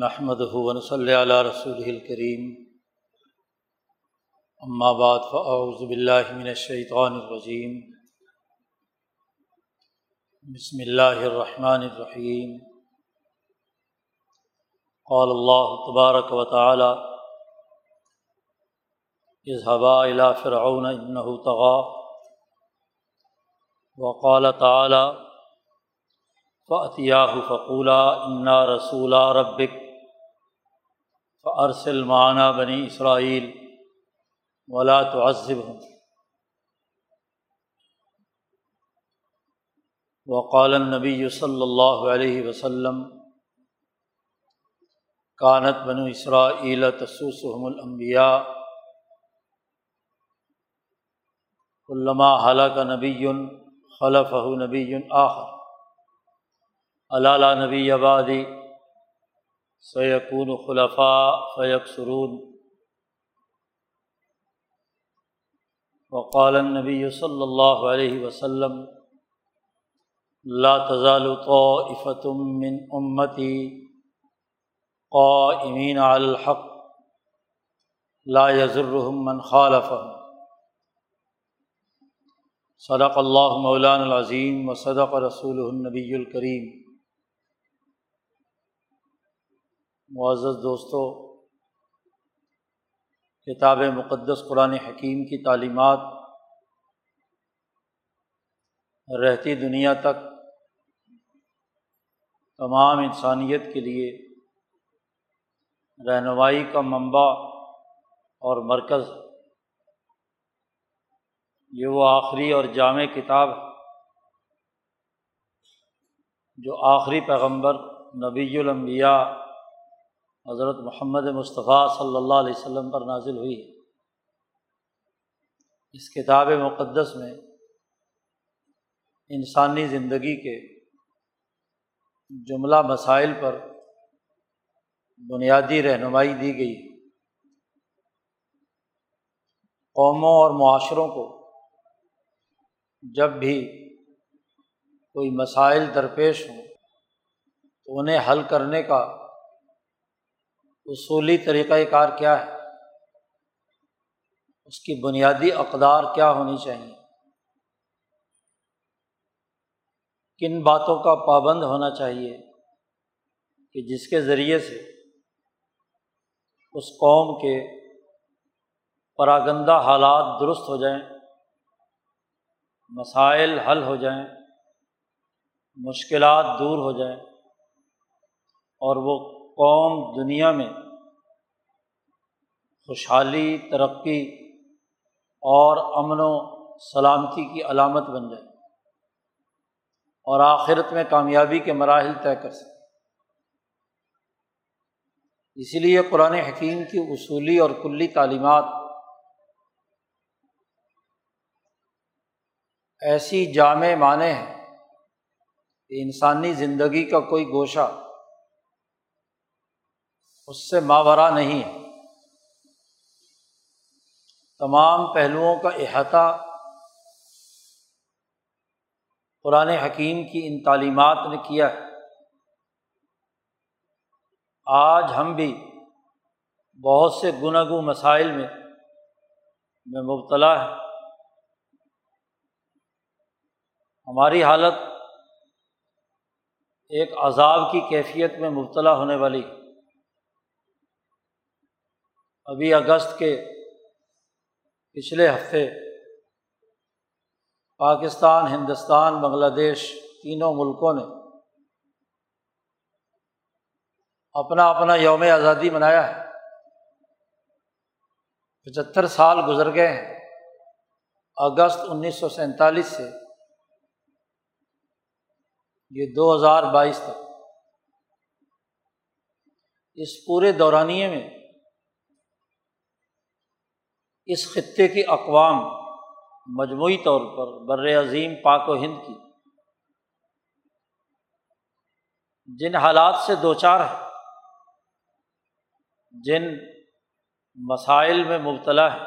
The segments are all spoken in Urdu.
نحمد ہُون صلی علیہ رسول الکریم اما بعد فاعوذ باللہ من الشیطان الرجیم بسم اللہ الرحمن الرحیم قال اللہ تبارک و تعالی اذهبا الى فرعون انه طغى. وقال تعالی فعطیہ فقولہ انا رسولہ ربک فرسل معنیٰ بنی اسرائیل ولا تعذب ہوں وقال النبی صلی اللہ علیہ وسلم کانت بنو اسرائیل تسوسحم الانبیاء علامہ حلق نبی خلف نبی آخر. علالہ نبی آبادی سیقون خلفاء فیق سرون وقال نبی صلی اللہ علیہ وسلم لا تزال طائفة من امتی قائمین علی الحق لا يضرهم من خالفهم صدق اللہ مولان العظیم و صدق رسول النبی الکریم معزز دوستوں کتاب مقدس قرآن حکیم کی تعلیمات رہتی دنیا تک تمام انسانیت کے لیے رہنمائی کا منبع اور مرکز یہ وہ آخری اور جامع کتاب ہے جو آخری پیغمبر نبی الانبیاء حضرت محمد مصطفیٰ صلی اللہ علیہ وسلم پر نازل ہوئی ہے۔ اس کتاب مقدس میں انسانی زندگی کے جملہ مسائل پر بنیادی رہنمائی دی گئی قوموں اور معاشروں کو جب بھی کوئی مسائل درپیش ہوں تو انہیں حل کرنے کا اصولی طریقۂ کار کیا ہے؟ اس کی بنیادی اقدار کیا ہونی چاہیے؟ کن باتوں کا پابند ہونا چاہیے کہ جس کے ذریعے سے اس قوم کے پراگندہ حالات درست ہو جائیں، مسائل حل ہو جائیں، مشکلات دور ہو جائیں اور وہ قوم دنیا میں خوشحالی، ترقی اور امن و سلامتی کی علامت بن جائے اور آخرت میں کامیابی کے مراحل طے کر سکے۔ اسی لیے قرآن حکیم کی اصولی اور کلی تعلیمات ایسی جامع معنی ہیں کہ انسانی زندگی کا کوئی گوشہ اس سے ماورا نہیں ہے۔ تمام پہلوؤں کا احاطہ قرآن حکیم کی ان تعلیمات نے کیا ہے۔ آج ہم بھی بہت سے گناگو مسائل میں میں مبتلا ہے ہماری حالت ایک عذاب کی کیفیت میں مبتلا ہونے والی ہے۔ ابھی اگست کے پچھلے ہفتے پاکستان، ہندوستان، بنگلہ دیش تینوں ملکوں نے اپنا اپنا یوم آزادی منایا ہے۔ پچہتر سال گزر گئے ہیں۔ اگست انیس سو سینتالیس سے یہ دو ہزار بائیس تک۔ اس پورے دورانیے میں اس خطے کی اقوام مجموعی طور پر بر عظیم پاک و ہند کی۔ جن حالات سے دو چار ہے جن مسائل میں مبتلا ہے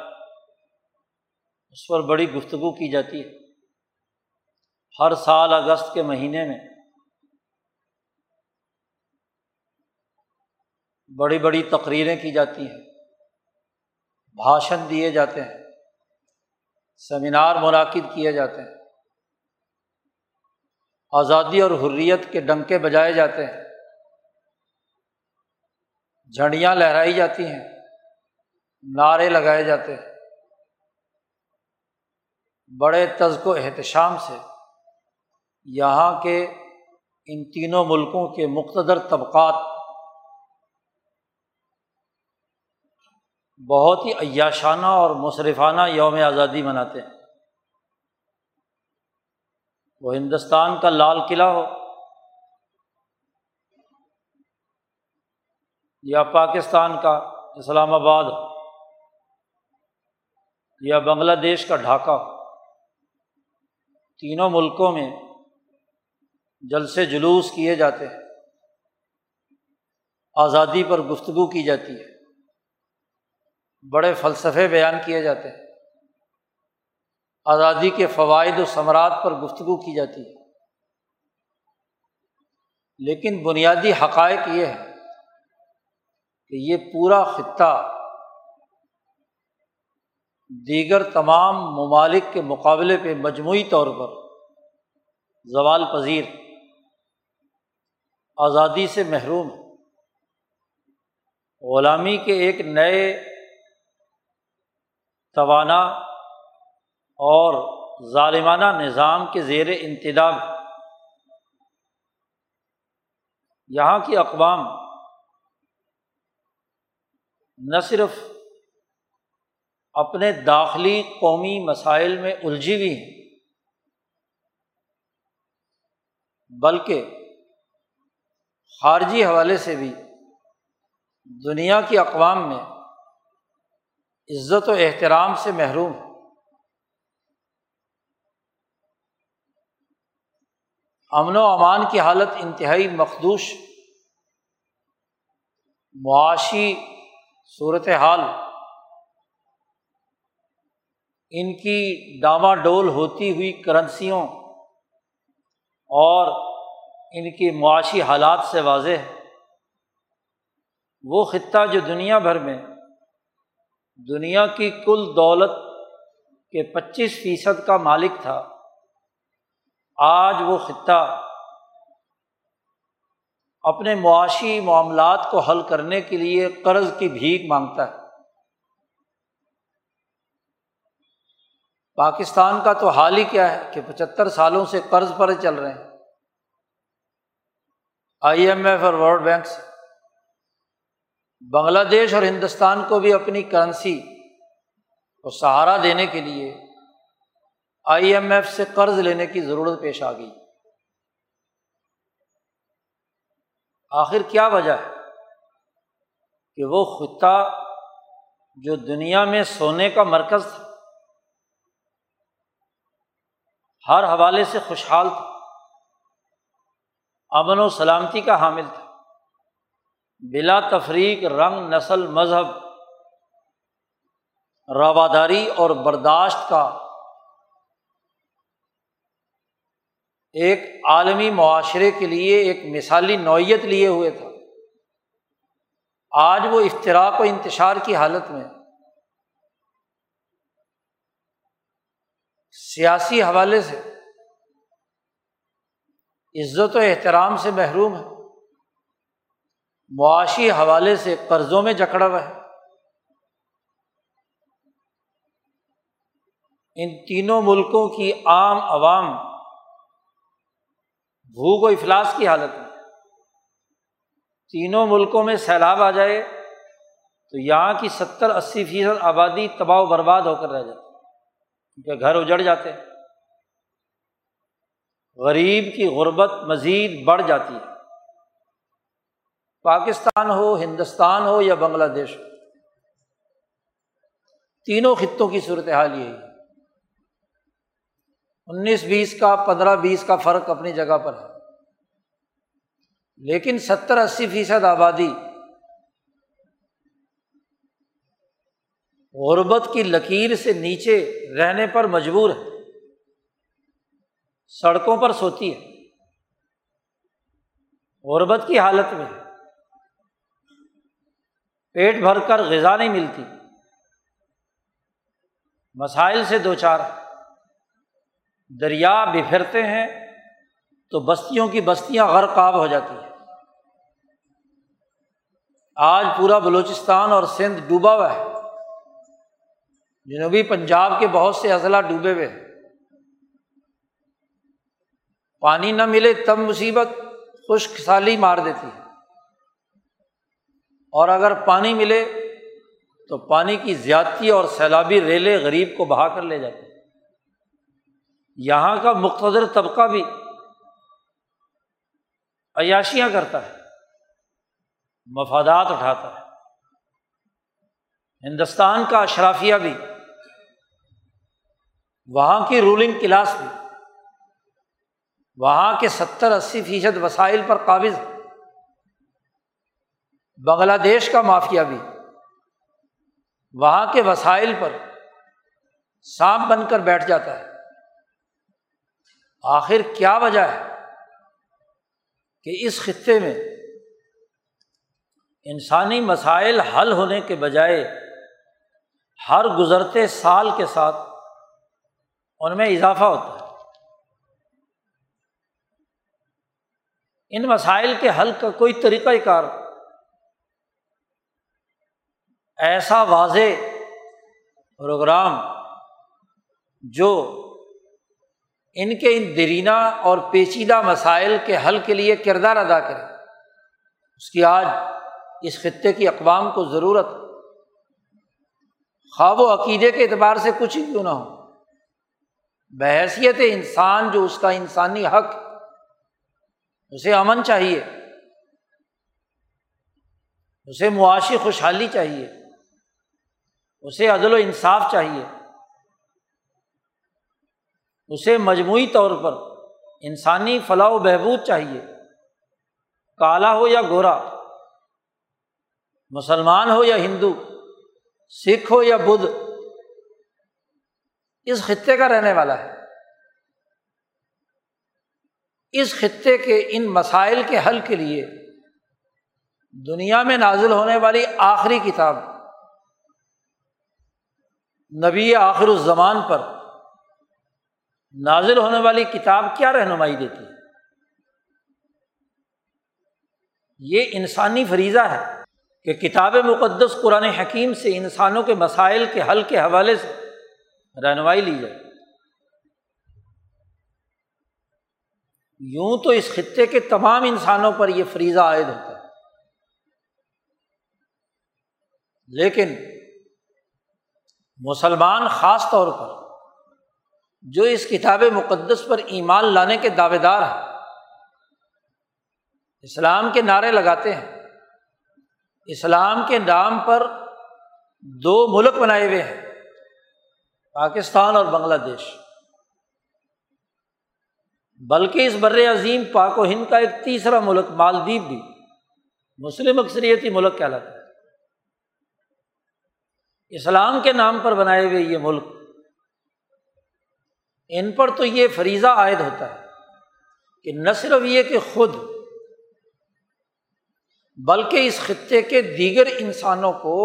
اس پر بڑی گفتگو کی جاتی ہے۔ ہر سال اگست کے مہینے میں بڑی بڑی تقریریں کی جاتی ہیں۔ بھاشن دیے جاتے ہیں، سیمینار منعقد کیے جاتے ہیں، آزادی اور حریت کے ڈنکے بجائے جاتے ہیں، جھنڈیاں لہرائی جاتی ہیں، نعرے لگائے جاتے ہیں۔ بڑے تزک و احتشام سے یہاں کے ان تینوں ملکوں کے مقتدر طبقات بہت ہی عیاشانہ اور مصرفانہ یوم آزادی مناتے ہیں۔ وہ ہندوستان کا لال قلعہ ہو یا پاکستان کا اسلام آباد ہو یا بنگلہ دیش کا ڈھاکہ ہو، تینوں ملکوں میں جلسے جلوس کیے جاتے ہیں۔ آزادی پر گفتگو کی جاتی ہے۔ بڑے فلسفے بیان کیے جاتے ہیں۔ آزادی کے فوائد و ثمرات پر گفتگو کی جاتی ہے۔ لیکن بنیادی حقائق یہ ہے کہ یہ پورا خطہ دیگر تمام ممالک کے مقابلے پہ مجموعی طور پر زوال پذیر آزادی سے محروم غلامی کے ایک نئے توانا اور ظالمانہ نظام کے زیر انتظام یہاں کی اقوام نہ صرف اپنے داخلی قومی مسائل میں الجھی ہوئی ہیں، بلکہ خارجی حوالے سے بھی دنیا کی اقوام میں عزت و احترام سے محروم امن و امان کی حالت انتہائی مخدوش۔ معاشی صورت حال ان کی ڈاما ڈول ہوتی ہوئی کرنسیوں اور ان کی معاشی حالات سے واضح۔ ہے وہ خطہ جو دنیا بھر میں دنیا کی کل دولت کے پچیس فیصد کا مالک تھا۔ آج وہ خطہ اپنے معاشی معاملات کو حل کرنے کے لیے قرض کی بھیک مانگتا ہے۔ پاکستان کا تو حال ہی کیا ہے کہ پچہتر سالوں سے قرض پر چل رہے ہیں۔ آئی ایم ایف اور ورلڈ بینک سے۔ بنگلہ دیش اور ہندوستان کو بھی اپنی کرنسی کو سہارا دینے کے لیے آئی ایم ایف سے قرض لینے کی ضرورت پیش آ گئی۔ آخر کیا وجہ ہے کہ وہ خطہ جو دنیا میں سونے کا مرکز تھا، ہر حوالے سے خوشحال تھا، امن و سلامتی کا حامل تھا۔ بلا تفریق رنگ نسل مذہب، رواداری اور برداشت کا ایک عالمی معاشرے کے لیے ایک مثالی نوعیت لیے ہوئے تھا۔ آج وہ افطراک و انتشار کی حالت میں سیاسی حوالے سے عزت و احترام سے محروم ہے۔ معاشی حوالے سے قرضوں میں جکڑا ہوا ہے۔ ان تینوں ملکوں کی عام عوام بھوک و افلاس کی حالت میں۔ تینوں ملکوں میں سیلاب آ جائے تو یہاں کی ستر اسی فیصد آبادی تباہ و برباد ہو کر رہ جاتی کیونکہ گھر اجڑ جاتے ہیں۔ غریب کی غربت مزید بڑھ جاتی ہے۔ پاکستان ہو، ہندوستان ہو یا بنگلہ دیش۔ ہو تینوں خطوں کی صورت حال یہی ہے۔ انیس بیس کا، پندرہ بیس کا فرق اپنی جگہ پر ہے۔ لیکن ستر اسی فیصد آبادی، غربت کی لکیر سے نیچے رہنے پر مجبور ہے۔ سڑکوں پر سوتی ہے۔ غربت کی حالت میں پیٹ بھر کر غذا نہیں ملتی۔ مسائل سے دو چار۔ دریا بکھرتے ہیں تو بستیوں کی بستیاں غرقاب ہو جاتی ہیں۔ آج پورا بلوچستان اور سندھ ڈوبا ہوا ہے۔ جنوبی پنجاب کے بہت سے اضلاع ڈوبے ہوئے ہیں۔ پانی نہ ملے تب مصیبت خشک سالی مار دیتی ہے۔ اور اگر پانی ملے تو پانی کی زیادتی اور سیلابی ریلے غریب کو بہا کر لے جاتے یہاں کا مقتدر طبقہ بھی عیاشیاں کرتا ہے، مفادات اٹھاتا ہے۔ ہندوستان کا اشرافیہ بھی، وہاں کی رولنگ کلاس بھی، وہاں کے ستر اسی فیصد وسائل پر قابض بنگلہ دیش کا مافیا بھی۔ وہاں کے وسائل پر سانپ بن کر بیٹھ جاتا ہے۔ آخر کیا وجہ ہے کہ اس خطے میں انسانی مسائل حل ہونے کے بجائے ہر گزرتے سال کے ساتھ ان میں اضافہ ہوتا ہے۔ ان مسائل کے حل کا کوئی طریقۂ کار ایسا واضح پروگرام جو ان کے ان درینہ اور پیچیدہ مسائل کے حل کے لیے کردار ادا کرے۔ اس کی آج اس خطے کی اقوام کو ضرورت خواب و عقیدے کے اعتبار سے کچھ ہی کیوں نہ ہو۔ بحیثیت انسان جو اس کا انسانی حق اسے امن چاہیے۔ اسے معاشی خوشحالی چاہیے۔ اسے عدل و انصاف چاہیے۔ اسے مجموعی طور پر انسانی فلاح و بہبود چاہیے۔ کالا ہو یا گورا مسلمان ہو یا ہندو، سکھ ہو یا بدھ، اس خطے کا رہنے والا ہے۔ اس خطے کے ان مسائل کے حل کے لیے دنیا میں نازل ہونے والی آخری کتاب نبی آخر الزمان پر نازل ہونے والی کتاب کیا رہنمائی دیتی ہے؟ یہ انسانی فریضہ ہے کہ کتاب مقدس قرآن حکیم سے انسانوں کے مسائل کے حل کے حوالے سے رہنمائی لی جائے۔ یوں تو اس خطے کے تمام انسانوں پر یہ فریضہ عائد ہوتا ہے۔ لیکن مسلمان خاص طور پر جو اس کتاب مقدس پر ایمان لانے کے دعوے دار ہیں، اسلام کے نعرے لگاتے ہیں، اسلام کے نام پر دو ملک بنائے ہوئے ہیں، پاکستان اور بنگلہ دیش۔ بلکہ اس بر عظیم پاک و ہند کا ایک تیسرا ملک مالدیپ بھی مسلم اکثریتی ملک کہلاتا ہے۔ اسلام کے نام پر بنائے ہوئے یہ ملک، ان پر تو یہ فریضہ عائد ہوتا ہے کہ نہ صرف یہ کہ خود، بلکہ اس خطے کے دیگر انسانوں کو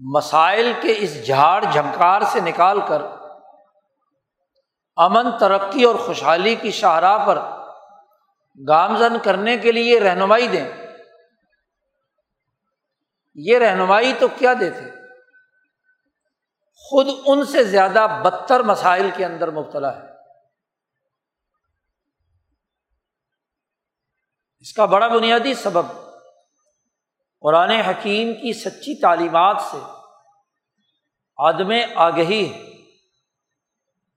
مسائل کے اس جھاڑ جھنکار سے نکال کر امن، ترقی اور خوشحالی کی شاہراہ پر گامزن کرنے کے لیے رہنمائی دیں۔ یہ رہنمائی تو کیا دیتے؟ خود ان سے زیادہ بدتر مسائل کے اندر مبتلا ہے۔ اس کا بڑا بنیادی سبب قرآن حکیم کی سچی تعلیمات سے عدم آگہی ہے۔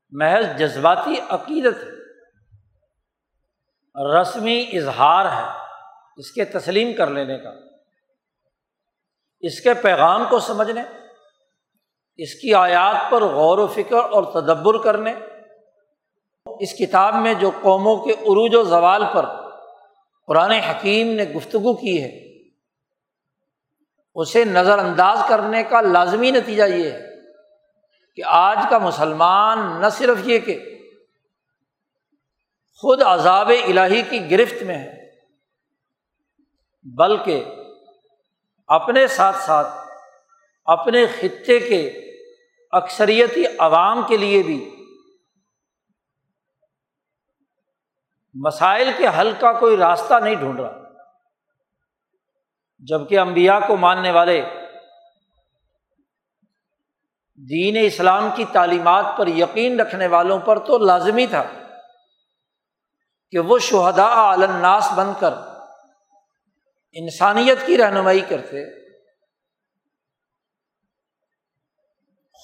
محض جذباتی عقیدت ہے۔ رسمی اظہار ہے اس کے تسلیم کر لینے کا۔ اس کے پیغام کو سمجھنے۔ اس کی آیات پر غور و فکر اور تدبر کرنے، اس کتاب میں جو قوموں کے عروج و زوال پر قرآن حکیم نے گفتگو کی ہے، اسے نظر انداز کرنے کا لازمی نتیجہ یہ ہے کہ آج کا مسلمان نہ صرف یہ کہ خود عذاب الہی کی گرفت میں ہے، بلکہ اپنے ساتھ ساتھ اپنے خطے کے اکثریتی عوام کے لیے بھی مسائل کے حل کا کوئی راستہ نہیں ڈھونڈ رہا۔ جبکہ امبیا کو ماننے والے دین اسلام کی تعلیمات پر یقین رکھنے والوں پر تو لازمی تھا کہ وہ شہدا الناس بن کر انسانیت کی رہنمائی کرتے۔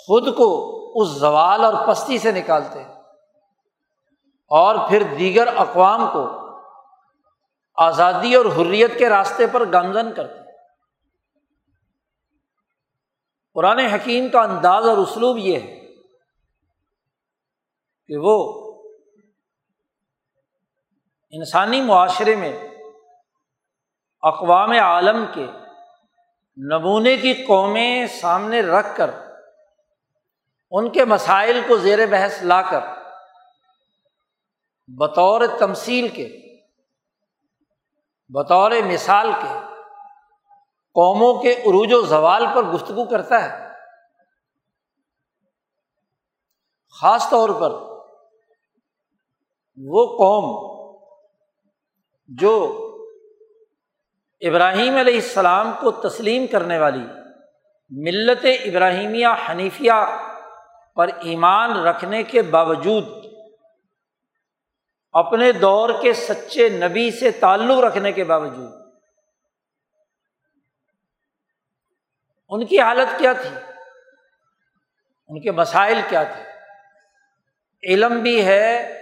خود کو اس زوال اور پستی سے نکالتے اور پھر دیگر اقوام کو آزادی اور حریت کے راستے پر گامزن کرتے۔ قرآن حکیم کا انداز اور اسلوب یہ ہے کہ وہ انسانی معاشرے میں اقوام عالم کے نمونے کی قومیں سامنے رکھ کر ان کے مسائل کو زیر بحث لا کر، بطور تمثیل کے، بطور مثال کے، قوموں کے عروج و زوال پر گفتگو کرتا ہے۔ خاص طور پر وہ قوم جو ابراہیم علیہ السلام کو تسلیم کرنے والی ملت ابراہیمیہ حنیفیہ پر ایمان رکھنے کے باوجود اپنے دور کے سچے نبی سے تعلق رکھنے کے باوجود ان کی حالت کیا تھی؟ ان کے مسائل کیا تھے؟ علم بھی ہے،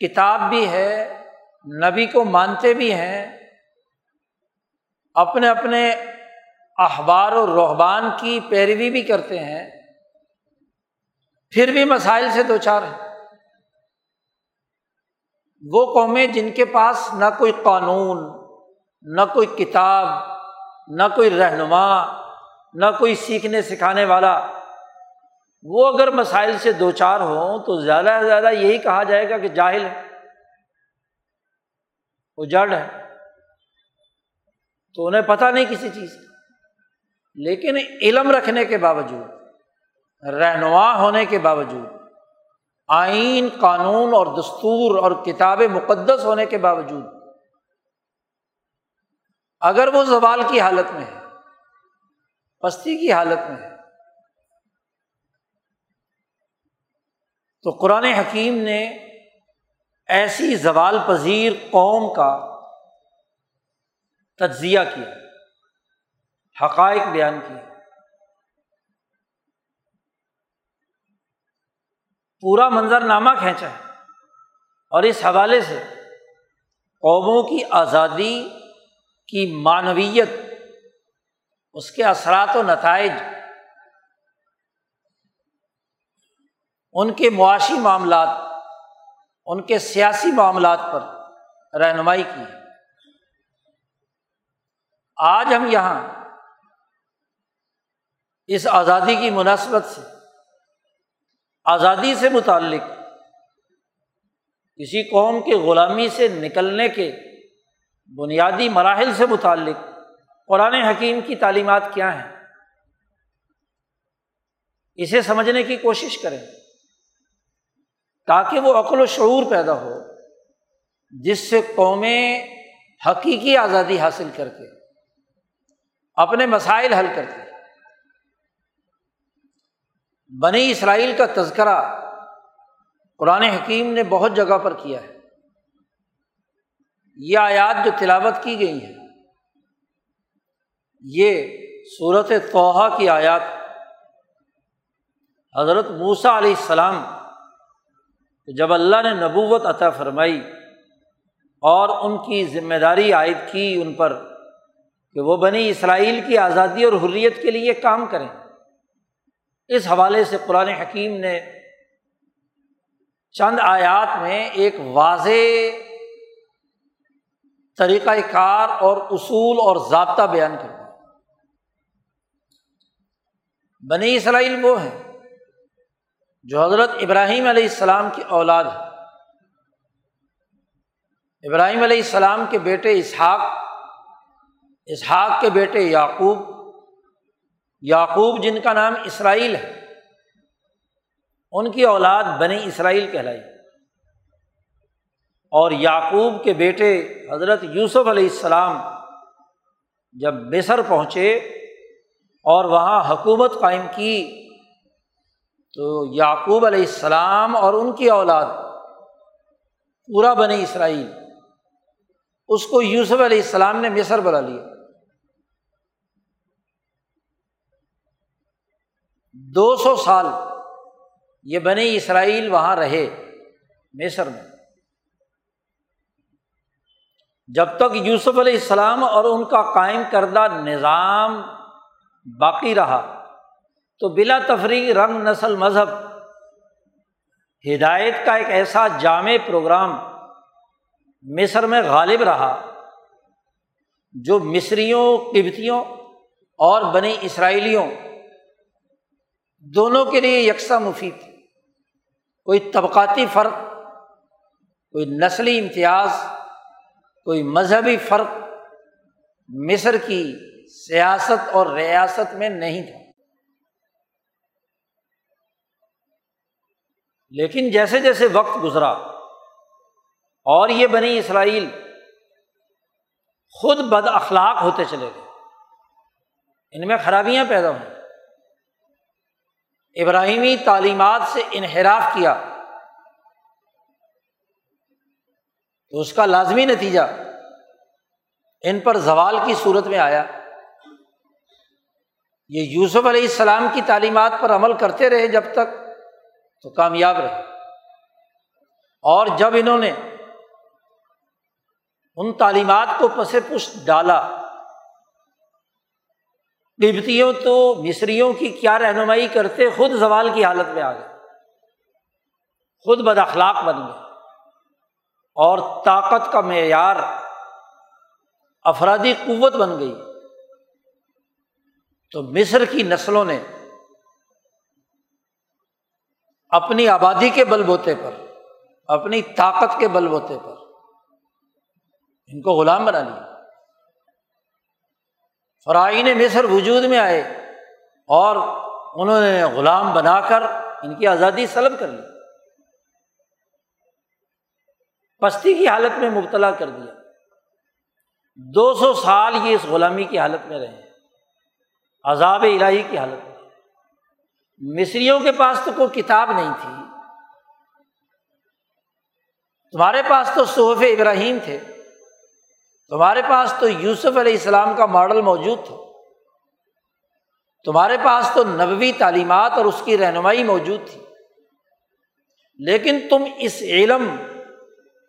کتاب بھی ہے، نبی کو مانتے بھی ہیں، اپنے اپنے اخبار و رحبان کی پیروی بھی کرتے ہیں۔ پھر بھی مسائل سے دو چار ہیں۔ وہ قومیں جن کے پاس نہ کوئی قانون، نہ کوئی کتاب، نہ کوئی رہنما، نہ کوئی سیکھنے سکھانے والا، وہ اگر مسائل سے دو چار ہوں تو زیادہ سے زیادہ یہی کہا جائے گا کہ جاہل ہے وہ جڑ ہے تو انہیں پتہ نہیں کسی چیز کا۔ لیکن علم رکھنے کے باوجود رہنما ہونے کے باوجود، آئین، قانون اور دستور اور کتاب مقدس ہونے کے باوجود، اگر وہ زوال کی حالت میں ہے، پستی کی حالت میں ہے، تو قرآن حکیم نے ایسی زوال پذیر قوم کا تجزیہ کیا، حقائق بیان کیا پورا منظر نامہ کھینچا ہے۔ اور اس حوالے سے قوموں کی آزادی کی معنویت، اس کے اثرات و نتائج، ان کے معاشی معاملات، ان کے سیاسی معاملات پر رہنمائی کی ہے۔ آج ہم یہاں اس آزادی کی مناسبت سے آزادی سے متعلق، کسی قوم کے غلامی سے نکلنے کے بنیادی مراحل سے متعلق قرآن حکیم کی تعلیمات کیا ہیں؟ اسے سمجھنے کی کوشش کریں تاکہ وہ عقل و شعور پیدا ہو، جس سے قومیں حقیقی آزادی حاصل کر کے، اپنے مسائل حل کرتے بنی اسرائیل کا تذکرہ قرآن حکیم نے بہت جگہ پر کیا ہے۔ یہ آیات جو تلاوت کی گئی ہیں، یہ صورت توحا کی آیات، حضرت موسا علیہ السلام جب اللہ نے نبوت عطا فرمائی اور ان کی ذمہ داری عائد کی ان پر کہ وہ بنی اسرائیل کی آزادی اور حریت کے لیے کام کریں۔ اس حوالے سے قرآن حکیم نے چند آیات میں ایک واضح طریقۂ کار اور اصول اور ضابطہ بیان کر دیا۔ بنی اسرائیل وہ ہیں جو حضرت ابراہیم علیہ السلام کی اولاد ہے ابراہیم علیہ السلام کے بیٹے اسحاق اسحاق کے بیٹے یعقوب یعقوب جن کا نام اسرائیل ہے، ان کی اولاد بنی اسرائیل کہلائی۔ اور یعقوب کے بیٹے حضرت یوسف علیہ السلام جب مصر پہنچے اور وہاں حکومت قائم کی، تو یعقوب علیہ السلام اور ان کی اولاد، پورا بنی اسرائیل، اس کو یوسف علیہ السلام نے مصر بلا لیا۔ دو سو سال یہ بنی اسرائیل وہاں رہے مصر میں۔ جب تک یوسف علیہ السلام اور ان کا قائم کردہ نظام باقی رہا، تو بلا تفریح رنگ نسل مذہب، ہدایت کا ایک ایسا جامع پروگرام مصر میں غالب رہا جو مصریوں قبتیوں اور بنی اسرائیلیوں دونوں کے لیے یکساں مفید کوئی طبقاتی فرق، کوئی نسلی امتیاز، کوئی مذہبی فرق مصر کی سیاست اور ریاست میں نہیں تھا۔ لیکن جیسے جیسے وقت گزرا اور یہ بنی اسرائیل خود بد اخلاق ہوتے چلے گئے، ان میں خرابیاں پیدا ہوئیں۔ ابراہیمی تعلیمات سے انحراف کیا۔ تو اس کا لازمی نتیجہ ان پر زوال کی صورت میں آیا۔ یہ یوسف علیہ السلام کی تعلیمات پر عمل کرتے رہے جب تک تو کامیاب رہے۔ اور جب انہوں نے ان تعلیمات کو پس پش ڈالا قبتیوں تو مصریوں کی کیا رہنمائی کرتے خود زوال کی حالت میں آ گئے۔ خود بد اخلاق بن گئے۔ اور طاقت کا معیار افرادی قوت بن گئی۔ تو مصر کی نسلوں نے اپنی آبادی کے بل بوتے پر، اپنی طاقت کے بل بوتے پر ان کو غلام بنا لیا۔ فرائین مصر وجود میں آئے اور انہوں نے غلام بنا کر ان کی آزادی سلب کر لی۔ پستی کی حالت میں مبتلا کر دیا۔ دو سو سال یہ اس غلامی کی حالت میں رہے۔ عذاب الہی کی حالت میں۔ مصریوں کے پاس تو کوئی کتاب نہیں تھی۔ تمہارے پاس تو صحف ابراہیم تھے۔ تمہارے پاس تو یوسف علیہ السلام کا ماڈل موجود تھا۔ تمہارے پاس تو نبوی تعلیمات اور اس کی رہنمائی موجود تھی۔ لیکن تم اس علم،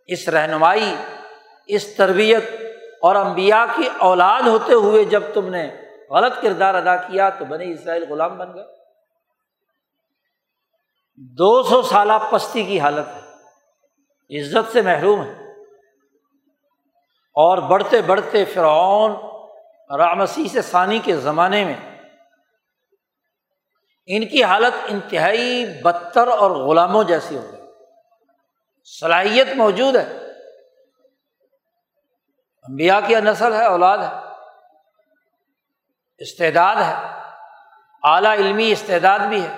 اس رہنمائی، اس تربیت اور امبیا کی اولاد ہوتے ہوئے جب تم نے غلط کردار ادا کیا تو بنی اسرائیل غلام بن گئے۔ دو سو سالہ پستی کی حالت ہے۔ عزت سے محروم ہے۔ اور بڑھتے بڑھتے فرعون رامسی سے ثانی کے زمانے میں ان کی حالت انتہائی بدتر اور غلاموں جیسی ہو گئی۔ صلاحیت موجود ہے۔ امبیا کی نسل ہے، اولاد ہے۔ استعداد ہے۔ اعلیٰ علمی استعداد بھی ہے۔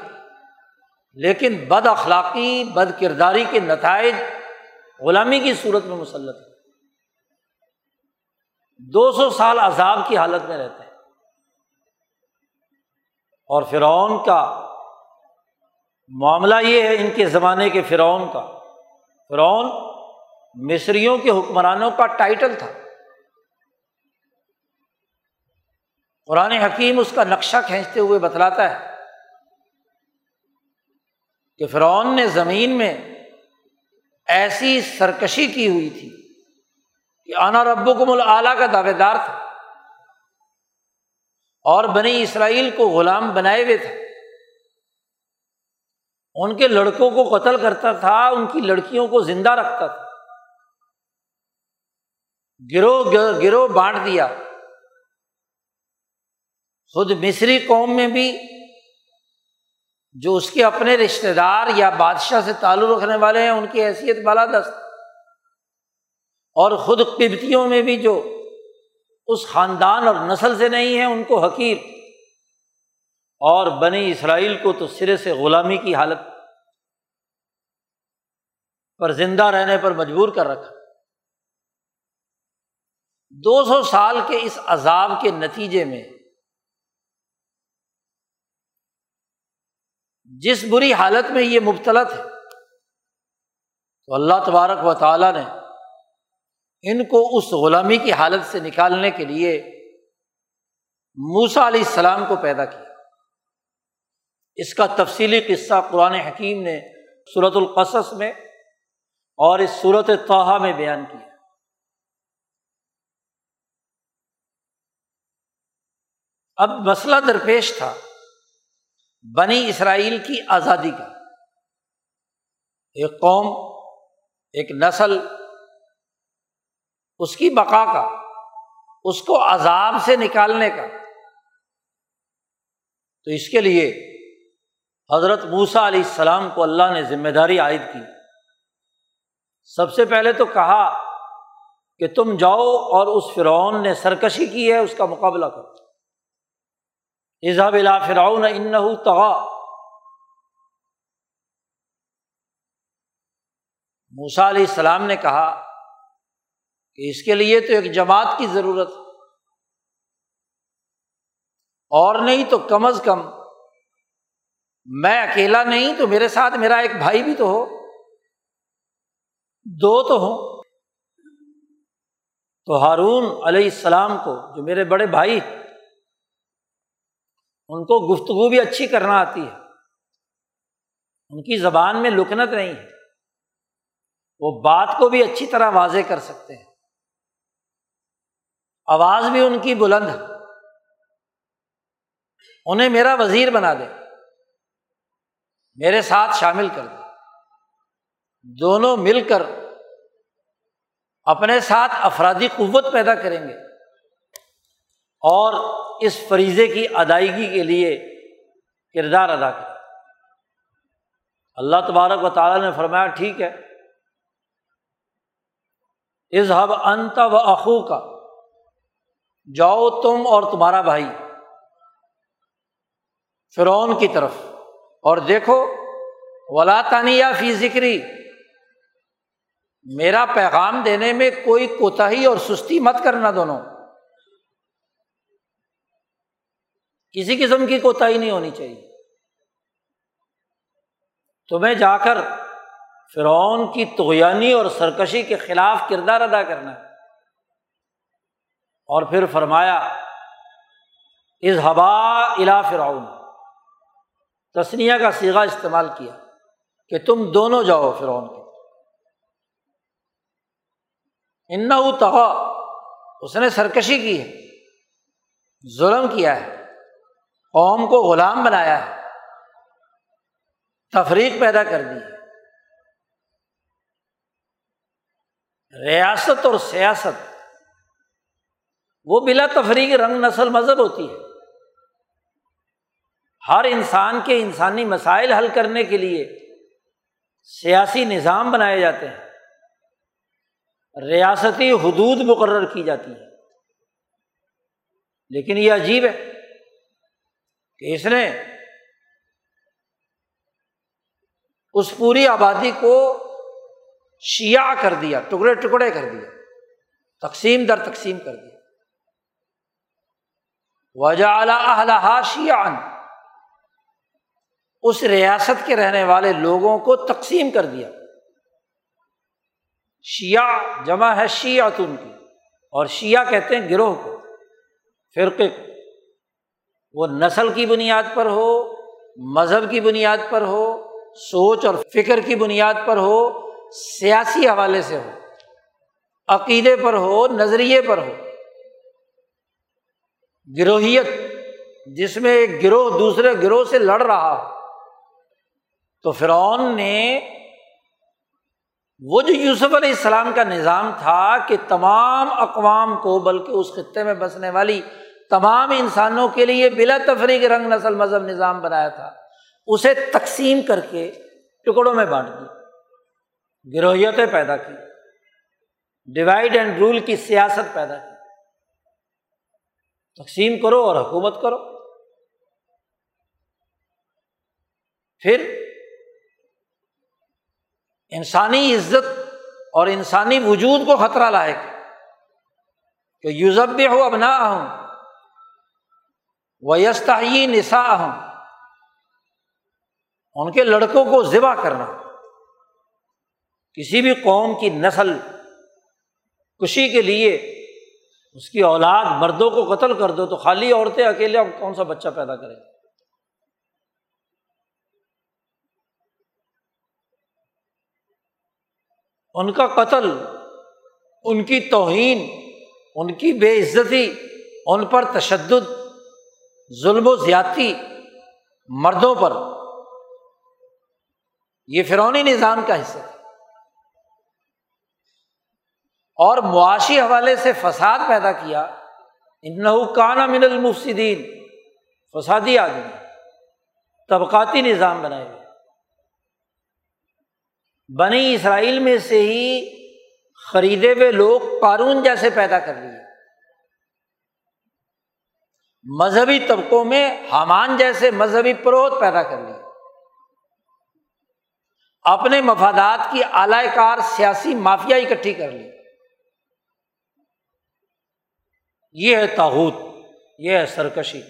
لیکن بد اخلاقی، بد کرداری کے نتائج غلامی کی صورت میں مسلط ہے دو سو سال عذاب کی حالت میں رہتے ہیں۔ اور فرعون کا معاملہ یہ ہے ان کے زمانے کے فرعون کا۔ فرعون مصریوں کے حکمرانوں کا ٹائٹل تھا۔ قرآن حکیم اس کا نقشہ کھینچتے ہوئے بتلاتا ہے کہ فرعون نے زمین میں ایسی سرکشی کی ہوئی تھی کہ آنا رب کو مل اعلیٰ کا دعوے دار تھا۔ اور بنی اسرائیل کو غلام بنائے ہوئے تھے۔ ان کے لڑکوں کو قتل کرتا تھا، ان کی لڑکیوں کو زندہ رکھتا تھا۔ گروہ گروہ بانٹ دیا۔ خود مصری قوم میں بھی، جو اس کے اپنے رشتے دار یا بادشاہ سے تعلق رکھنے والے ہیں، ان کی حیثیت بالادست اور خود قبتیوں میں بھی جو اس خاندان اور نسل سے نہیں ہے ان کو حقیر۔ اور بنی اسرائیل کو تو سرے سے غلامی کی حالت پر زندہ رہنے پر مجبور کر رکھا۔ دو سو سال کے اس عذاب کے نتیجے میں جس بری حالت میں یہ مبتلا تھے، تو اللہ تبارک و تعالیٰ نے ان کو اس غلامی کی حالت سے نکالنے کے لیے موسا علیہ السلام کو پیدا کیا۔ اس کا تفصیلی قصہ قرآن حکیم نے صورت القصص میں اور اس صورت توحا میں بیان کیا۔ اب مسئلہ درپیش تھا بنی اسرائیل کی آزادی کا۔ ایک قوم، ایک نسل اس کی بقا کا، اس کو عذاب سے نکالنے کا۔ تو اس کے لیے حضرت موسا علیہ السلام کو اللہ نے ذمہ داری عائد کی۔ سب سے پہلے تو کہا کہ تم جاؤ اور اس فرعون نے سرکشی کی ہے، اس کا مقابلہ کرو۔ اظہب الا فرعون ان تغا موسا علیہ السلام نے کہا کہ اس کے لیے تو ایک جماعت کی ضرورت اور نہیں تو کم از کم میں اکیلا نہیں تو میرے ساتھ میرا ایک بھائی بھی تو ہو۔ دو تو ہوں۔ تو ہارون علیہ السلام کو جو میرے بڑے بھائی، ان کو گفتگو بھی اچھی کرنا آتی ہے۔ ان کی زبان میں لکنت نہیں ہے۔ وہ بات کو بھی اچھی طرح واضح کر سکتے ہیں۔ آواز بھی ان کی بلند ہے۔ انہیں میرا وزیر بنا دے۔ میرے ساتھ شامل کر دے۔ دونوں مل کر اپنے ساتھ افرادی قوت پیدا کریں گے۔ اور اس فریضے کی ادائیگی کے لیے کردار ادا کریں۔ اللہ تبارک و تعالیٰ نے فرمایا، ٹھیک ہے۔ اظہب انت و اخو کا جاؤ تم اور تمہارا بھائی فرعون کی طرف اور دیکھو، ولا تانیہ فی ذکری میرا پیغام دینے میں کوئی کوتاہی اور سستی مت کرنا دونوں۔ کسی قسم کی کوتا ہی نہیں ہونی چاہیے۔ تمہیں جا کر فرعون کی توغیانی اور سرکشی کے خلاف کردار ادا کرنا ہے۔ اور پھر فرمایا از ہبا الا فرعون. تسنیا کا سیگا استعمال کیا کہ تم دونوں جاؤ فرعون کے۔ ان تغا اس نے سرکشی کی ہے، ظلم کیا ہے، قوم کو غلام بنایا ہے، تفریق پیدا کر دی ہے۔ ریاست اور سیاست وہ بلا تفریق رنگ نسل مذہب ہوتی ہے۔ ہر انسان کے انسانی مسائل حل کرنے کے لیے سیاسی نظام بنائے جاتے ہیں۔ ریاستی حدود مقرر کی جاتی ہے لیکن یہ عجیب ہے کہ اس نے اس پوری آبادی کو شیعہ کر دیا، ٹکڑے ٹکڑے کر دیا، تقسیم در تقسیم کر دیا۔ وجہ اعلیٰ شیعان اس ریاست کے رہنے والے لوگوں کو تقسیم کر دیا۔ شیعہ جمع ہے شیعتن کی اور شیعہ کہتے ہیں گروہ کو۔ فرقے کو۔ وہ نسل کی بنیاد پر ہو، مذہب کی بنیاد پر ہو، سوچ اور فکر کی بنیاد پر ہو، سیاسی حوالے سے ہو، عقیدے پر ہو، نظریے پر ہو۔ گروہیت، جس میں ایک گروہ دوسرے گروہ سے لڑ رہا تو فرعون نے وہ جو یوسف علیہ السلام کا نظام تھا کہ تمام اقوام کو، بلکہ اس خطے میں بسنے والی تمام انسانوں کے لیے بلا تفریق رنگ، نسل، مذہب، نظام بنایا تھا، اسے تقسیم کر کے ٹکڑوں میں بانٹ دی۔ گروہیتیں پیدا کی، ڈیوائڈ اینڈ رول کی سیاست پیدا کی۔ تقسیم کرو اور حکومت کرو۔ پھر انسانی عزت اور انسانی وجود کو خطرہ لائے کہ یوزب ہو اب نہ ہوں ویستائی نسا ہوں ان کے لڑکوں کو ذبح کرنا۔ کسی بھی قوم کی نسل کشی کے لیے اس کی اولاد مردوں کو قتل کر دو تو خالی عورتیں اکیلے کون سا بچہ پیدا کرے ان کا قتل، ان کی توہین، ان کی بے عزتی، ان پر تشدد، ظلم و زیادتی مردوں پر، یہ فرونی نظام کا حصہ اور معاشی حوالے سے فساد پیدا کیا۔ انکان من المفصدین فسادی آدمی۔ طبقاتی نظام بنائے ہوئے بنی اسرائیل میں سے ہی خریدے ہوئے لوگ قانون جیسے پیدا کر لیے۔ مذہبی طبقوں میں حامان جیسے مذہبی پروت پیدا کر لیے۔ اپنے مفادات کی اعلی کار سیاسی مافیا اکٹھی کر لی۔ یہ ہے تاحود یہ ہے سرکشی۔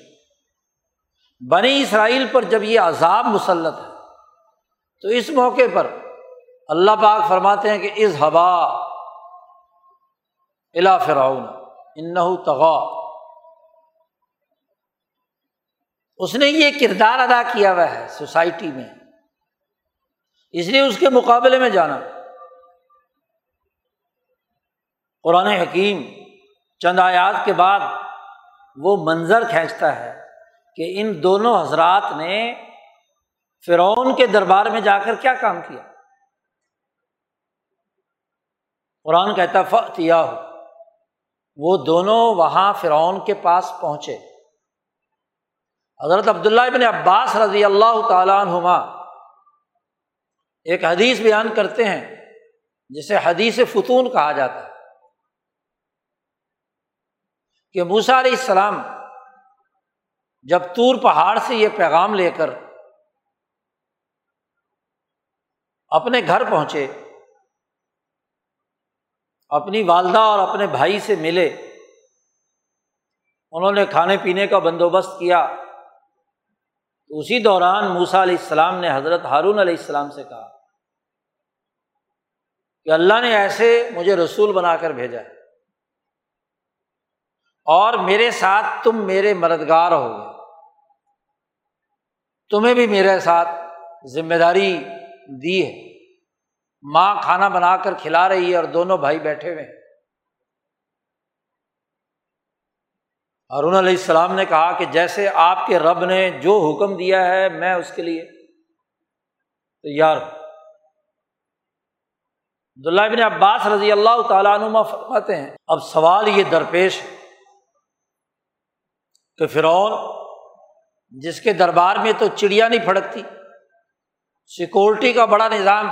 بنی اسرائیل پر جب یہ عذاب مسلط ہے، تو اس موقع پر اللہ پاک فرماتے ہیں کہ از ہوا الا فراؤن ان تغا اس نے یہ کردار ادا کیا ہوا ہے سوسائٹی میں۔ اس لیے اس کے مقابلے میں جانا۔ قرآن حکیم چند آیات کے بعد وہ منظر کھینچتا ہے کہ ان دونوں حضرات نے فرعون کے دربار میں جا کر کیا کام کیا؟ قرآن کہتا فتیا ہو وہ دونوں وہاں فرعون کے پاس پہنچے۔ حضرت عبداللہ ابن عباس رضی اللہ تعالیٰ عنہما ایک حدیث بیان کرتے ہیں، جسے حدیث فتون کہا جاتا ہے۔ کہ موسا علیہ السلام جب تور پہاڑ سے یہ پیغام لے کر اپنے گھر پہنچے، اپنی والدہ اور اپنے بھائی سے ملے، انہوں نے کھانے پینے کا بندوبست کیا۔ تو اسی دوران موسا علیہ السلام نے حضرت ہارون علیہ السلام سے کہا کہ اللہ نے ایسے مجھے رسول بنا کر بھیجا ہے۔ اور میرے ساتھ تم میرے مددگار ہو گئے۔ تمہیں بھی میرے ساتھ ذمہ داری دی ہے۔ ماں کھانا بنا کر کھلا رہی ہے اور دونوں بھائی بیٹھے ہوئے ارون علیہ السلام نے کہا کہ جیسے آپ کے رب نے جو حکم دیا ہے میں اس کے لیے تیار ہوں۔ عبداللہ بن عباس رضی اللہ تعالیٰ عنما فرماتے ہیں، اب سوال یہ درپیش ہے کہ فرعون جس کے دربار میں تو چڑیا نہیں پھڑکتی، سیکورٹی کا بڑا نظام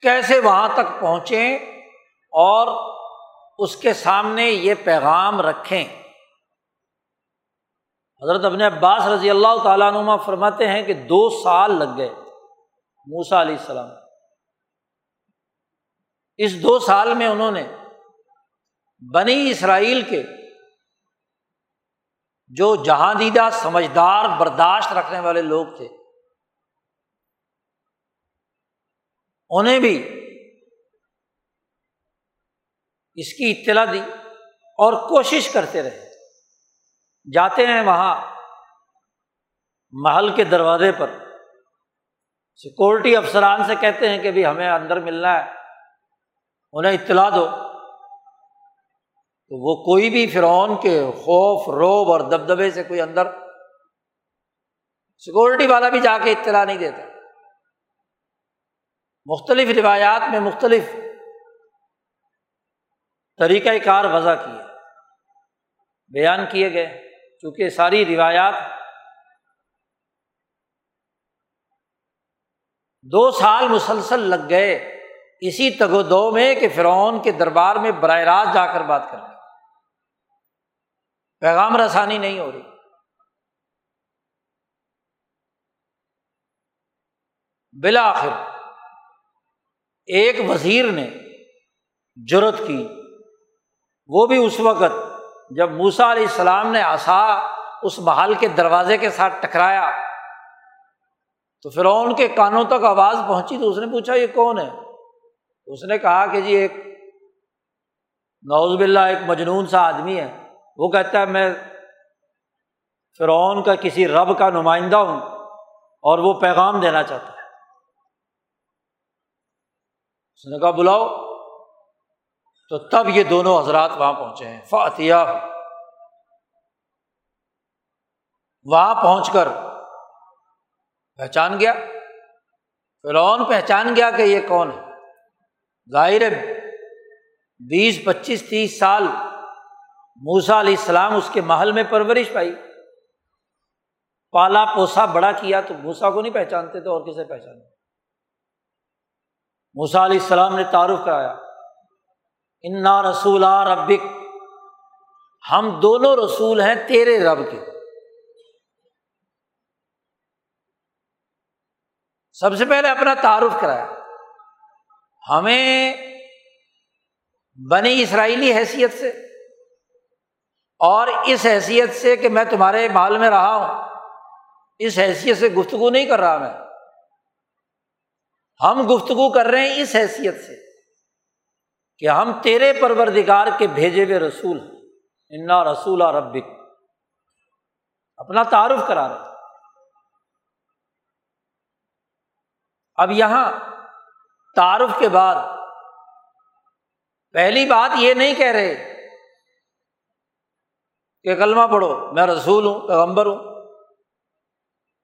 کیسے وہاں تک پہنچے اور اس کے سامنے یہ پیغام رکھیں۔ حضرت ابن عباس رضی اللہ تعالیٰ نما فرماتے ہیں کہ دو سال لگ گئے موسا علیہ السلام۔ اس دو سال میں انہوں نے بنی اسرائیل کے جو جہاں دیدہ سمجھدار برداشت رکھنے والے لوگ تھے، انہیں بھی اس کی اطلاع دی اور کوشش کرتے رہے۔ جاتے ہیں وہاں محل کے دروازے پر۔ سیکورٹی افسران سے کہتے ہیں کہ بھی ہمیں اندر ملنا ہے، انہیں اطلاع دو۔ تو وہ کوئی بھی فرعون کے خوف، روب اور دبدبے سے کوئی اندر سیکورٹی والا بھی جا کے اطلاع نہیں دیتا۔ مختلف روایات میں مختلف طریقۂ کار وضع کیے، بیان کیے گئے۔ چونکہ ساری روایات دو سال مسلسل لگ گئے۔ اسی تگ و دو میں کہ فرعون کے دربار میں براہ راست جا کر بات کر پیغام رسانی نہیں ہو رہی۔ بالآخر، ایک وزیر نے جرت کی۔ وہ بھی اس وقت جب موسا علیہ السلام نے آسا اس محل کے دروازے کے ساتھ ٹکرایا، تو فرعون کے کانوں تک آواز پہنچی تو اس نے پوچھا، یہ کون ہے؟ اس نے کہا کہ جی ایک نوز باللہ، ایک مجنون سا آدمی ہے۔ وہ کہتا ہے، میں فرعون کا کسی رب کا نمائندہ ہوں اور وہ پیغام دینا چاہتا ہے۔ اس نے کہا، بلاؤ۔ تو تب یہ دونوں حضرات وہاں پہنچے ہیں۔ فاتیہ وہاں پہنچ کر پہچان گیا۔ فرعون پہچان گیا کہ یہ کون ہے۔ ظاہر ہے، بیس، پچیس، تیس سال موسا علیہ السلام اس کے محل میں پرورش پائی۔ پالا پوسا بڑا کیا تو موسا کو نہیں پہچانتے تو اور کسے پہچانتے موسا علیہ السلام نے تعارف کرایا۔ انا رسول ربک۔ ہم دونوں رسول ہیں تیرے رب کے۔ سب سے پہلے اپنا تعارف کرایا۔ ہمیں بنی اسرائیلی حیثیت سے اور اس حیثیت سے کہ میں تمہارے مال میں رہا ہوں۔ اس حیثیت سے گفتگو نہیں کر رہا میں۔ ہم گفتگو کر رہے ہیں اس حیثیت سے کہ ہم تیرے پروردگار کے بھیجے ہوئے رسول انا رسول ربک۔ اپنا تعارف کرا رہے اب یہاں تعارف کے بعد پہلی بات یہ نہیں کہہ رہے کہ کلمہ پڑھو، میں رسول ہوں، پیغمبر ہوں۔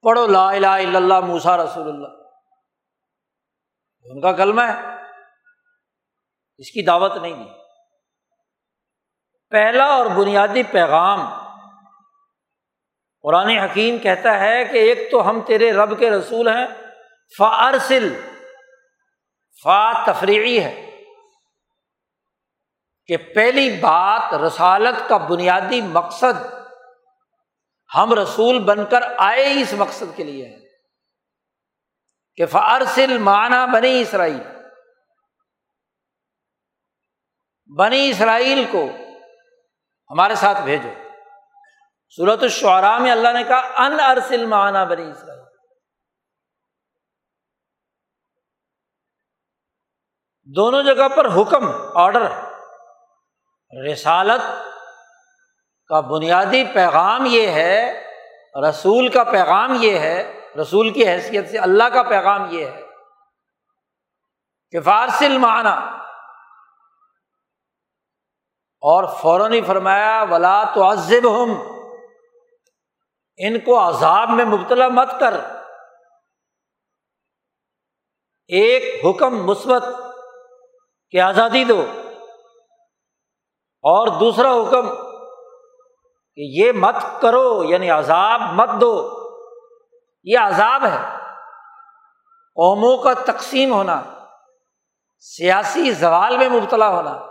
پڑھو، لا الہ الا اللہ موسا رسول اللہ۔ ان کا کلمہ ہے۔ اس کی دعوت نہیں دی پہلا اور بنیادی پیغام قرآن حکیم کہتا ہے کہ ایک تو ہم تیرے رب کے رسول ہیں فارسل فا تفریعی ہے۔ کہ پہلی بات رسالت کا بنیادی مقصد ہم رسول بن کر آئے اس مقصد کے لیے ہیں کہ فارسل معنی بنی اسرائیل بنی اسرائیل کو ہمارے ساتھ بھیجو۔ صورت الشعراء میں اللہ نے کہا، ان ارسل معنی بنی اسرائیل۔ دونوں جگہ پر حکم آڈر رسالت کا بنیادی پیغام یہ ہے، رسول کا پیغام یہ ہے، رسول کی حیثیت سے اللہ کا پیغام یہ ہے کہ فارسل معنی اور فوراً ہی فرمایا، ولا تو عزب ہم ان کو عذاب میں مبتلا مت کر۔ ایک حکم مثبت کہ آزادی دو۔ اور دوسرا حکم کہ یہ مت کرو یعنی عذاب مت دو۔ یہ عذاب ہے۔ قوموں کا تقسیم ہونا، سیاسی زوال میں مبتلا ہونا،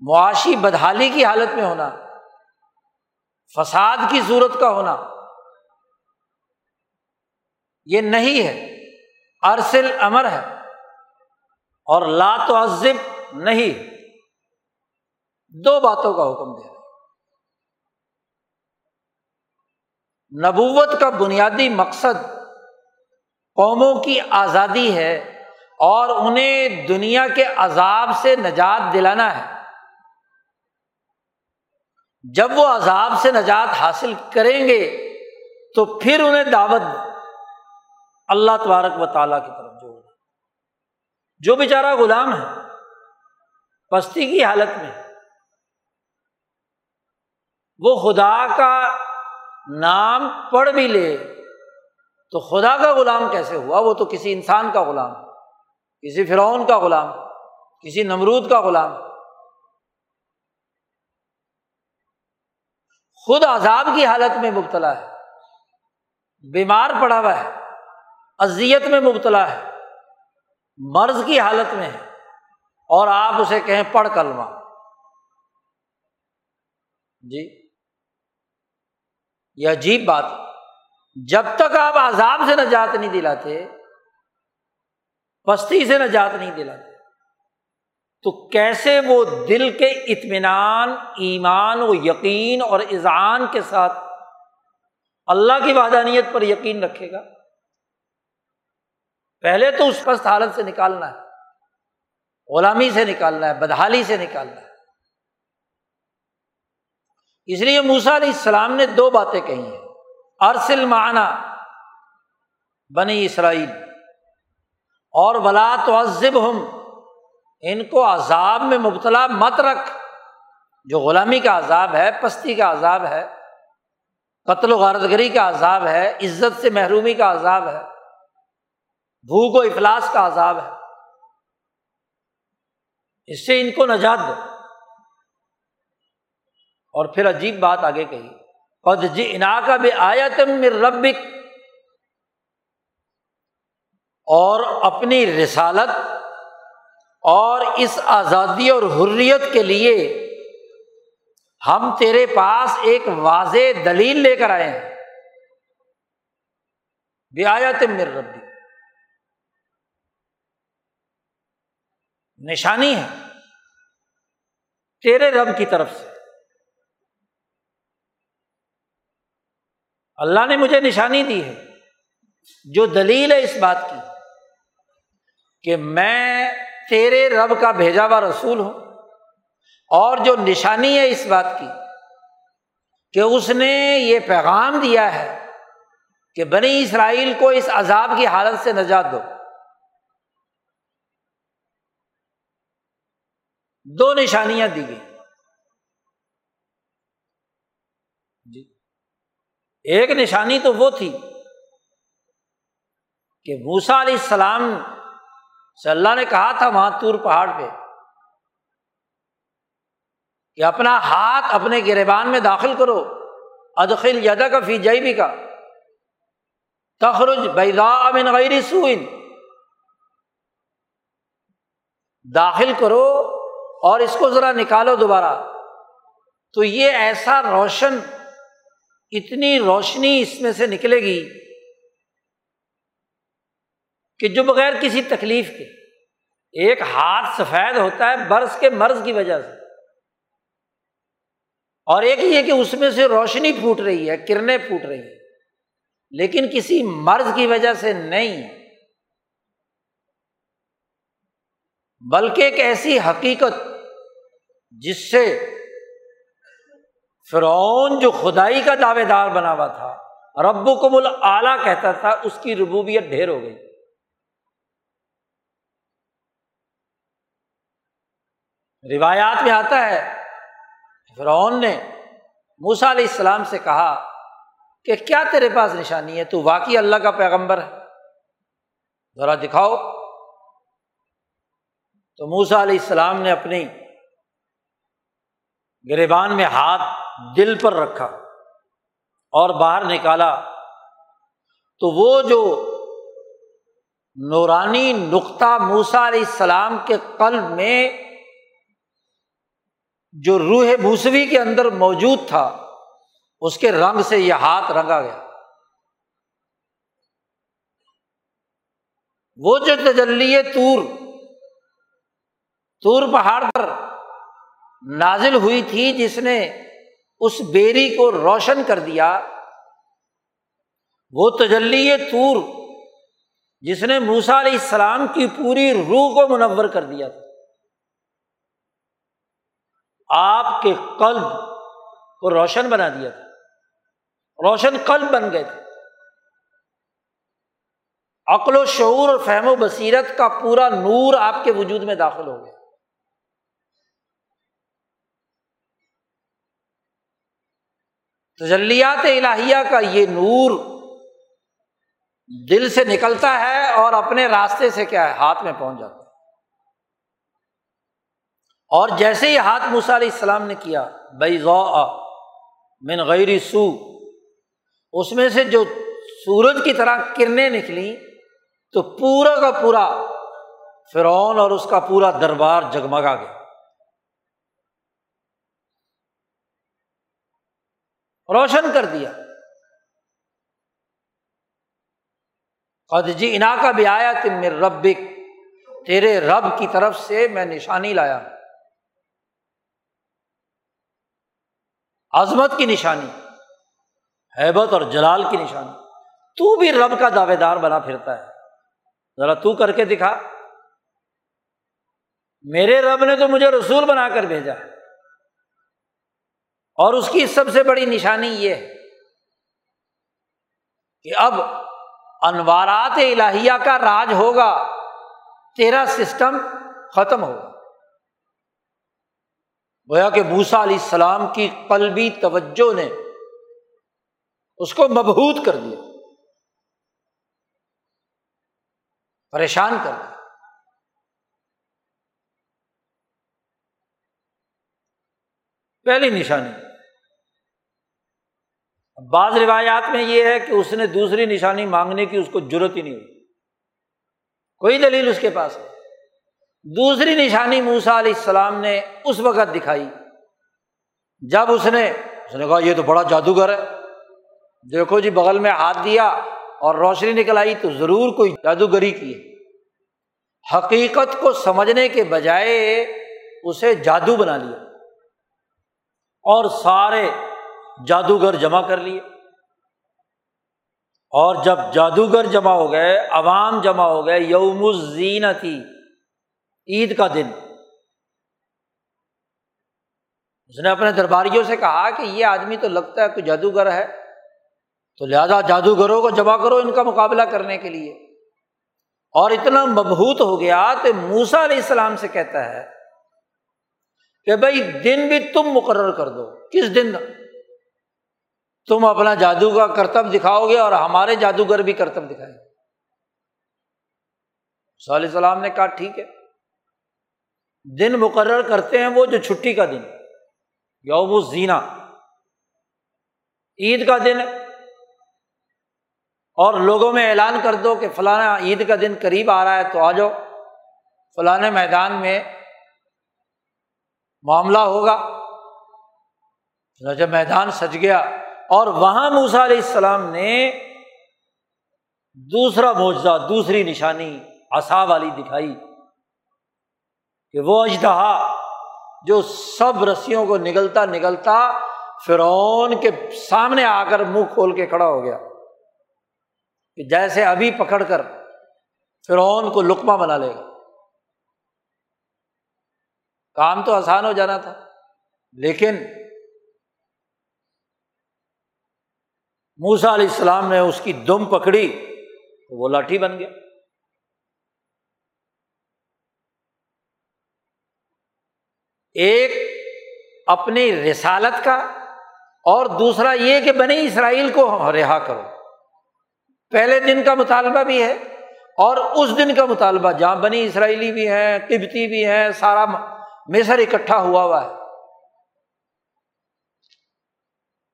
معاشی بدحالی کی حالت میں ہونا، فساد کی صورت کا ہونا۔ یہ نہیں ہے۔ ارسل امر ہے۔ اور لا عزب نہیں۔ دو باتوں کا حکم دے رہے نبوت کا بنیادی مقصد قوموں کی آزادی ہے اور انہیں دنیا کے عذاب سے نجات دلانا ہے۔ جب وہ عذاب سے نجات حاصل کریں گے تو پھر انہیں دعوت اللہ تبارک و تعالیٰ کی طرف جوڑ جو بیچارہ غلام ہے، پستی کی حالت میں وہ خدا کا نام پڑھ بھی لے تو خدا کا غلام کیسے ہوا؟ وہ تو کسی انسان کا غلام، کسی فرعون کا غلام، کسی نمرود کا غلام۔ خود عذاب کی حالت میں مبتلا ہے، بیمار پڑا ہوا ہے، اذیت میں مبتلا ہے، مرض کی حالت میں ہے، اور آپ اسے کہیں پڑھ کلمہ جی۔ یہ عجیب بات جب تک آپ عذاب سے نجات نہیں دلاتے، پستی سے نجات نہیں دلاتے، تو کیسے وہ دل کے اطمینان، ایمان و یقین اور اذعان کے ساتھ اللہ کی وحدانیت پر یقین رکھے گا؟ پہلے تو اس پست حالت سے نکالنا ہے، غلامی سے نکالنا ہے، بدحالی سے نکالنا ہے۔ اس لیے موسا علیہ السلام نے دو باتیں کہی ہیں۔ ارسل معنی بنی اسرائیل اور ولا تعذب ہم ان کو عذاب میں مبتلا مت رکھ۔ جو غلامی کا عذاب ہے، پستی کا عذاب ہے، قتل و غارتگری کا عذاب ہے، عزت سے محرومی کا عذاب ہے، بھوک و افلاس کا عذاب ہے۔ اس سے ان کو نجات دو۔ اور پھر عجیب بات آگے کہی، قد جی انا کا بھی آیا تم ربک اور اپنی رسالت اور اس آزادی اور حریت کے لیے ہم تیرے پاس ایک واضح دلیل لے کر آئے ہیں۔ بے آیا تم ربی نشانی ہے تیرے رب کی طرف سے۔ اللہ نے مجھے نشانی دی ہے۔ جو دلیل ہے اس بات کی کہ میں تیرے رب کا بھیجا ہوا رسول ہوں اور جو نشانی ہے اس بات کی کہ اس نے یہ پیغام دیا ہے کہ بنی اسرائیل کو اس عذاب کی حالت سے نجات دو۔ دو نشانیاں دی گئی جی ایک نشانی تو وہ تھی کہ بھوسا علیہ السلام سے اللہ نے کہا تھا وہاں تور پہاڑ پہ کہ اپنا ہاتھ اپنے گریبان میں داخل کرو، ادخل یدا کا فی جئی بھی کا تخرج بیدا من غیر سوئن داخل کرو اور اس کو ذرا نکالو دوبارہ۔ تو یہ ایسا روشن اتنی روشنی اس میں سے نکلے گی کہ جو بغیر کسی تکلیف کے ایک ہاتھ سفید ہوتا ہے برس کے مرض کی وجہ سے۔ اور ایک یہ کہ اس میں سے روشنی پھوٹ رہی ہے، کرنیں پھوٹ رہی ہیں۔ لیکن کسی مرض کی وجہ سے نہیں۔ بلکہ ایک ایسی حقیقت جس سے فرعون جو خدائی کا دعوے دار بنا ہوا تھا رب و کم اعلیٰ کہتا تھا، اس کی ربوبیت ڈھیر ہو گئی۔ روایات میں آتا ہے، فرعون نے موسا علیہ السلام سے کہا کہ کیا تیرے پاس نشانی ہے؟ تو واقعی اللہ کا پیغمبر ہے۔ ذرا دکھاؤ۔ تو موسا علیہ السلام نے اپنی گریبان میں ہاتھ دل پر رکھا اور باہر نکالا تو وہ جو نورانی نقطہ موسا علیہ السلام کے قلب میں جو روح بھوسوی کے اندر موجود تھا، اس کے رنگ سے یہ ہاتھ رنگا گیا۔ وہ جو تجلی تور تور پہاڑ پر نازل ہوئی تھی، جس نے اس بیری کو روشن کر دیا۔ وہ تجلی تور جس نے موسا علیہ السلام کی پوری روح کو منور کر دیا تھا۔ آپ کے قلب کو روشن بنا دیا تھا۔ روشن قلب بن گئے تھے۔ عقل و شعور اور فہم و بصیرت کا پورا نور آپ کے وجود میں داخل ہو گیا۔ تجلیات الہیہ کا یہ نور دل سے نکلتا ہے اور اپنے راستے سے کیا ہے، ہاتھ میں پہنچ جاتا ہے۔ اور جیسے ہی ہاتھ موسا علیہ السلام نے کیا بئی غو من غیر سو اس میں سے جو سورج کی طرح کرنیں نکلی تو پورا کا پورا فرعون اور اس کا پورا دربار جگمگا گیا۔ روشن کر دیا۔ جی انا کا بھی آیا تم میرے ربک، تیرے رب کی طرف سے میں نشانی لایا عظمت کی نشانی، حیبت اور جلال کی نشانی۔ تو بھی رب کا دعوے دار بنا پھرتا ہے۔ ذرا تو کر کے دکھا۔ میرے رب نے تو مجھے رسول بنا کر بھیجا ہے۔ اور اس کی سب سے بڑی نشانی یہ ہے کہ اب انوارات الہیہ کا راج ہوگا، تیرا سسٹم ختم ہوگا۔ گویا کہ بوسا علیہ السلام کی قلبی توجہ نے اس کو مبہوت کر دیا، پریشان کر دیا۔ پہلی نشانی۔ بعض روایات میں یہ ہے کہ اس نے دوسری نشانی مانگنے کی اس کو ضرورت ہی نہیں ہوئی۔ کوئی دلیل اس کے پاس ہے؟ دوسری نشانی موسا علیہ السلام نے اس وقت دکھائی۔ جب اس نے اس نے کہا، یہ تو بڑا جادوگر ہے۔ دیکھو جی بغل میں ہاتھ دیا اور روشنی نکل آئی تو ضرور کوئی جادوگری کی ہے۔ حقیقت کو سمجھنے کے بجائے اسے جادو بنا لیا۔ اور سارے جادوگر جمع کر لیے۔ اور جب جادوگر جمع ہو گئے، عوام جمع ہو گئے، یوم الزینتی، عید کا دن۔ اس نے اپنے درباریوں سے کہا کہ یہ آدمی تو لگتا ہے کوئی جادوگر ہے۔ تو لہٰذا جادوگروں کو جمع کرو ان کا مقابلہ کرنے کے لیے۔ اور اتنا مبہوت ہو گیا تو موسا علیہ السلام سے کہتا ہے کہ بھائی دن بھی تم مقرر کر دو۔ کس دن؟ تم اپنا جادو کا کرتب دکھاؤ گے اور ہمارے جادوگر بھی کرتب دکھائیں گے۔ علیہ السلام نے کہا، ٹھیک ہے۔ دن مقرر کرتے ہیں وہ جو چھٹی کا دن یوم زینا عید کا دن اور لوگوں میں اعلان کر دو کہ فلانا عید کا دن قریب آ رہا ہے، تو آ جاؤ۔ فلاں میدان میں معاملہ ہوگا۔ جب میدان سج گیا۔ اور وہاں موسا علیہ السلام نے دوسرا معجزہ، دوسری نشانی آسا والی دکھائی کہ وہ اجدہا جو سب رسیوں کو نگلتا نگلتا فرعون کے سامنے آ کر منہ کھول کے کھڑا ہو گیا کہ جیسے ابھی پکڑ کر فرعون کو لکما بنا لے گا۔ کام تو آسان ہو جانا تھا، لیکن موسا علیہ السلام نے اس کی دم پکڑی تو وہ لاٹھی بن گیا۔ ایک اپنی رسالت کا اور دوسرا یہ کہ بنی اسرائیل کو رہا کرو۔ پہلے دن کا مطالبہ بھی ہے اور اس دن کا مطالبہ، جہاں بنی اسرائیلی بھی ہیں قبتی بھی ہیں، سارا مصر اکٹھا ہوا ہوا ہے۔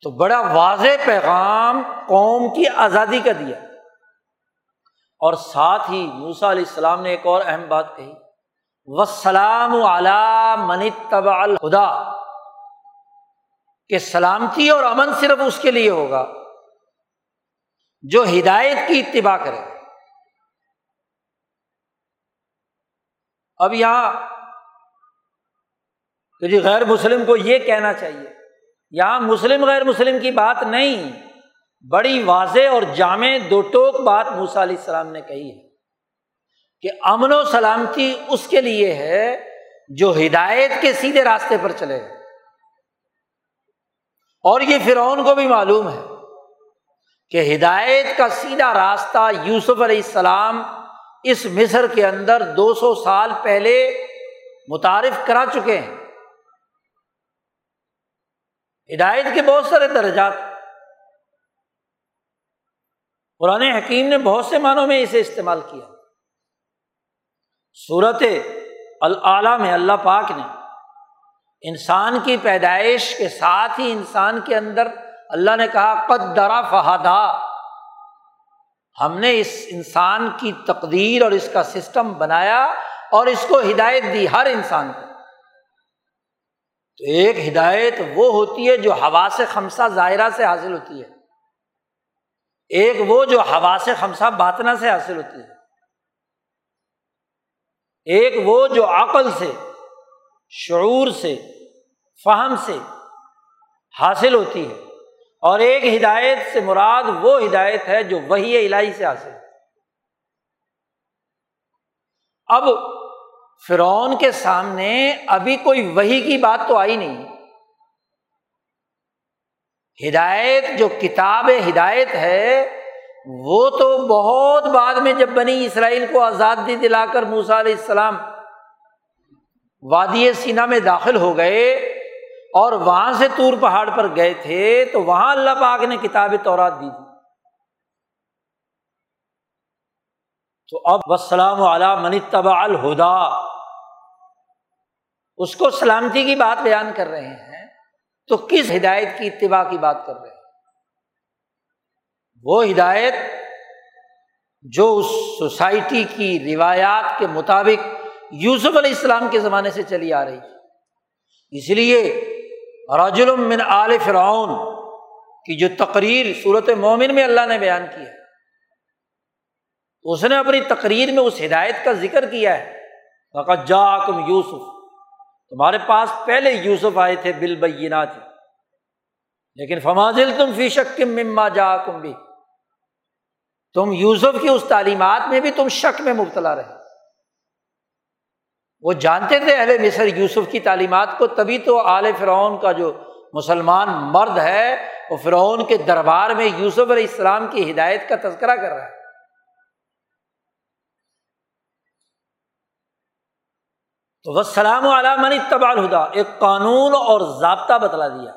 تو بڑا واضح پیغام قوم کی آزادی کا دیا۔ اور ساتھ ہی موسا علیہ السلام نے ایک اور اہم بات کہی۔ وسلام من تبا الخدا کہ سلامتی اور امن صرف اس کے لیے ہوگا جو ہدایت کی اتباع کرے۔ اب یہاں کہ جی غیر مسلم کو یہ کہنا چاہیے یہاں مسلم غیر مسلم کی بات نہیں، بڑی واضح اور جامع دو ٹوک بات موسا علیہ السلام نے کہی ہے کہ امن و سلامتی اس کے لیے ہے جو ہدایت کے سیدھے راستے پر چلے۔ اور یہ فرعون کو بھی معلوم ہے کہ ہدایت کا سیدھا راستہ یوسف علیہ السلام اس مصر کے اندر دو سو سال پہلے متعارف کرا چکے ہیں۔ ہدایت کے بہت سارے درجات۔ قرآن حکیم نے بہت سے معنوں میں اسے استعمال کیا۔ صورت العلیٰ میں اللہ پاک نے انسان کی پیدائش کے ساتھ ہی انسان کے اندر اللہ نے کہا قدرا فہدا ہم نے اس انسان کی تقدیر اور اس کا سسٹم بنایا اور اس کو ہدایت دی ہر انسان کو۔ تو ایک ہدایت وہ ہوتی ہے جو ہوا سے خمسہ ظاہرہ سے حاصل ہوتی ہے۔ ایک وہ جو ہوا سے خمسہ باتنا سے حاصل ہوتی ہے۔ ایک وہ جو عقل سے، شعور سے، فہم سے حاصل ہوتی ہے۔ اور ایک ہدایت سے مراد وہ ہدایت ہے جو وہی الہی سے حاصل اب فرعون کے سامنے ابھی کوئی وہی کی بات تو آئی نہیں۔ ہدایت جو کتاب ہدایت ہے، وہ تو بہت بعد میں جب بنی اسرائیل کو آزادی دلا کر موسا علیہ السلام وادی سینا میں داخل ہو گئے اور وہاں سے تور پہاڑ پر گئے تھے، تو وہاں اللہ پاک نے کتاب تورات دی تھی۔ تو اب وسلام علی من تبا الہدا اس کو سلامتی کی بات بیان کر رہے ہیں، تو کس ہدایت کی اتباع کی بات کر رہے ہیں؟ وہ ہدایت جو اس سوسائٹی کی روایات کے مطابق یوسف علیہ السلام کے زمانے سے چلی آ رہی تھی۔ اس لیے راج من آل فرعون کی جو تقریر صورت مومن میں اللہ نے بیان کی ہے، اس نے اپنی تقریر میں اس ہدایت کا ذکر کیا ہے۔ جا کم یوسف۔ تمہارے پاس پہلے یوسف آئے تھے بل تھے لیکن فمازل تم فی شک مما جا کم بھی۔ تم یوسف کی اس تعلیمات میں بھی تم شک میں مبتلا رہے۔ وہ جانتے تھے اہل مصر یوسف کی تعلیمات کو، تبھی تو آل فرعون کا جو مسلمان مرد ہے، وہ فرعون کے دربار میں یوسف علیہ السلام کی ہدایت کا تذکرہ کر رہا ہے۔ تو وہ سلام علام تبال ہدا ایک قانون اور ضابطہ بتلا دیا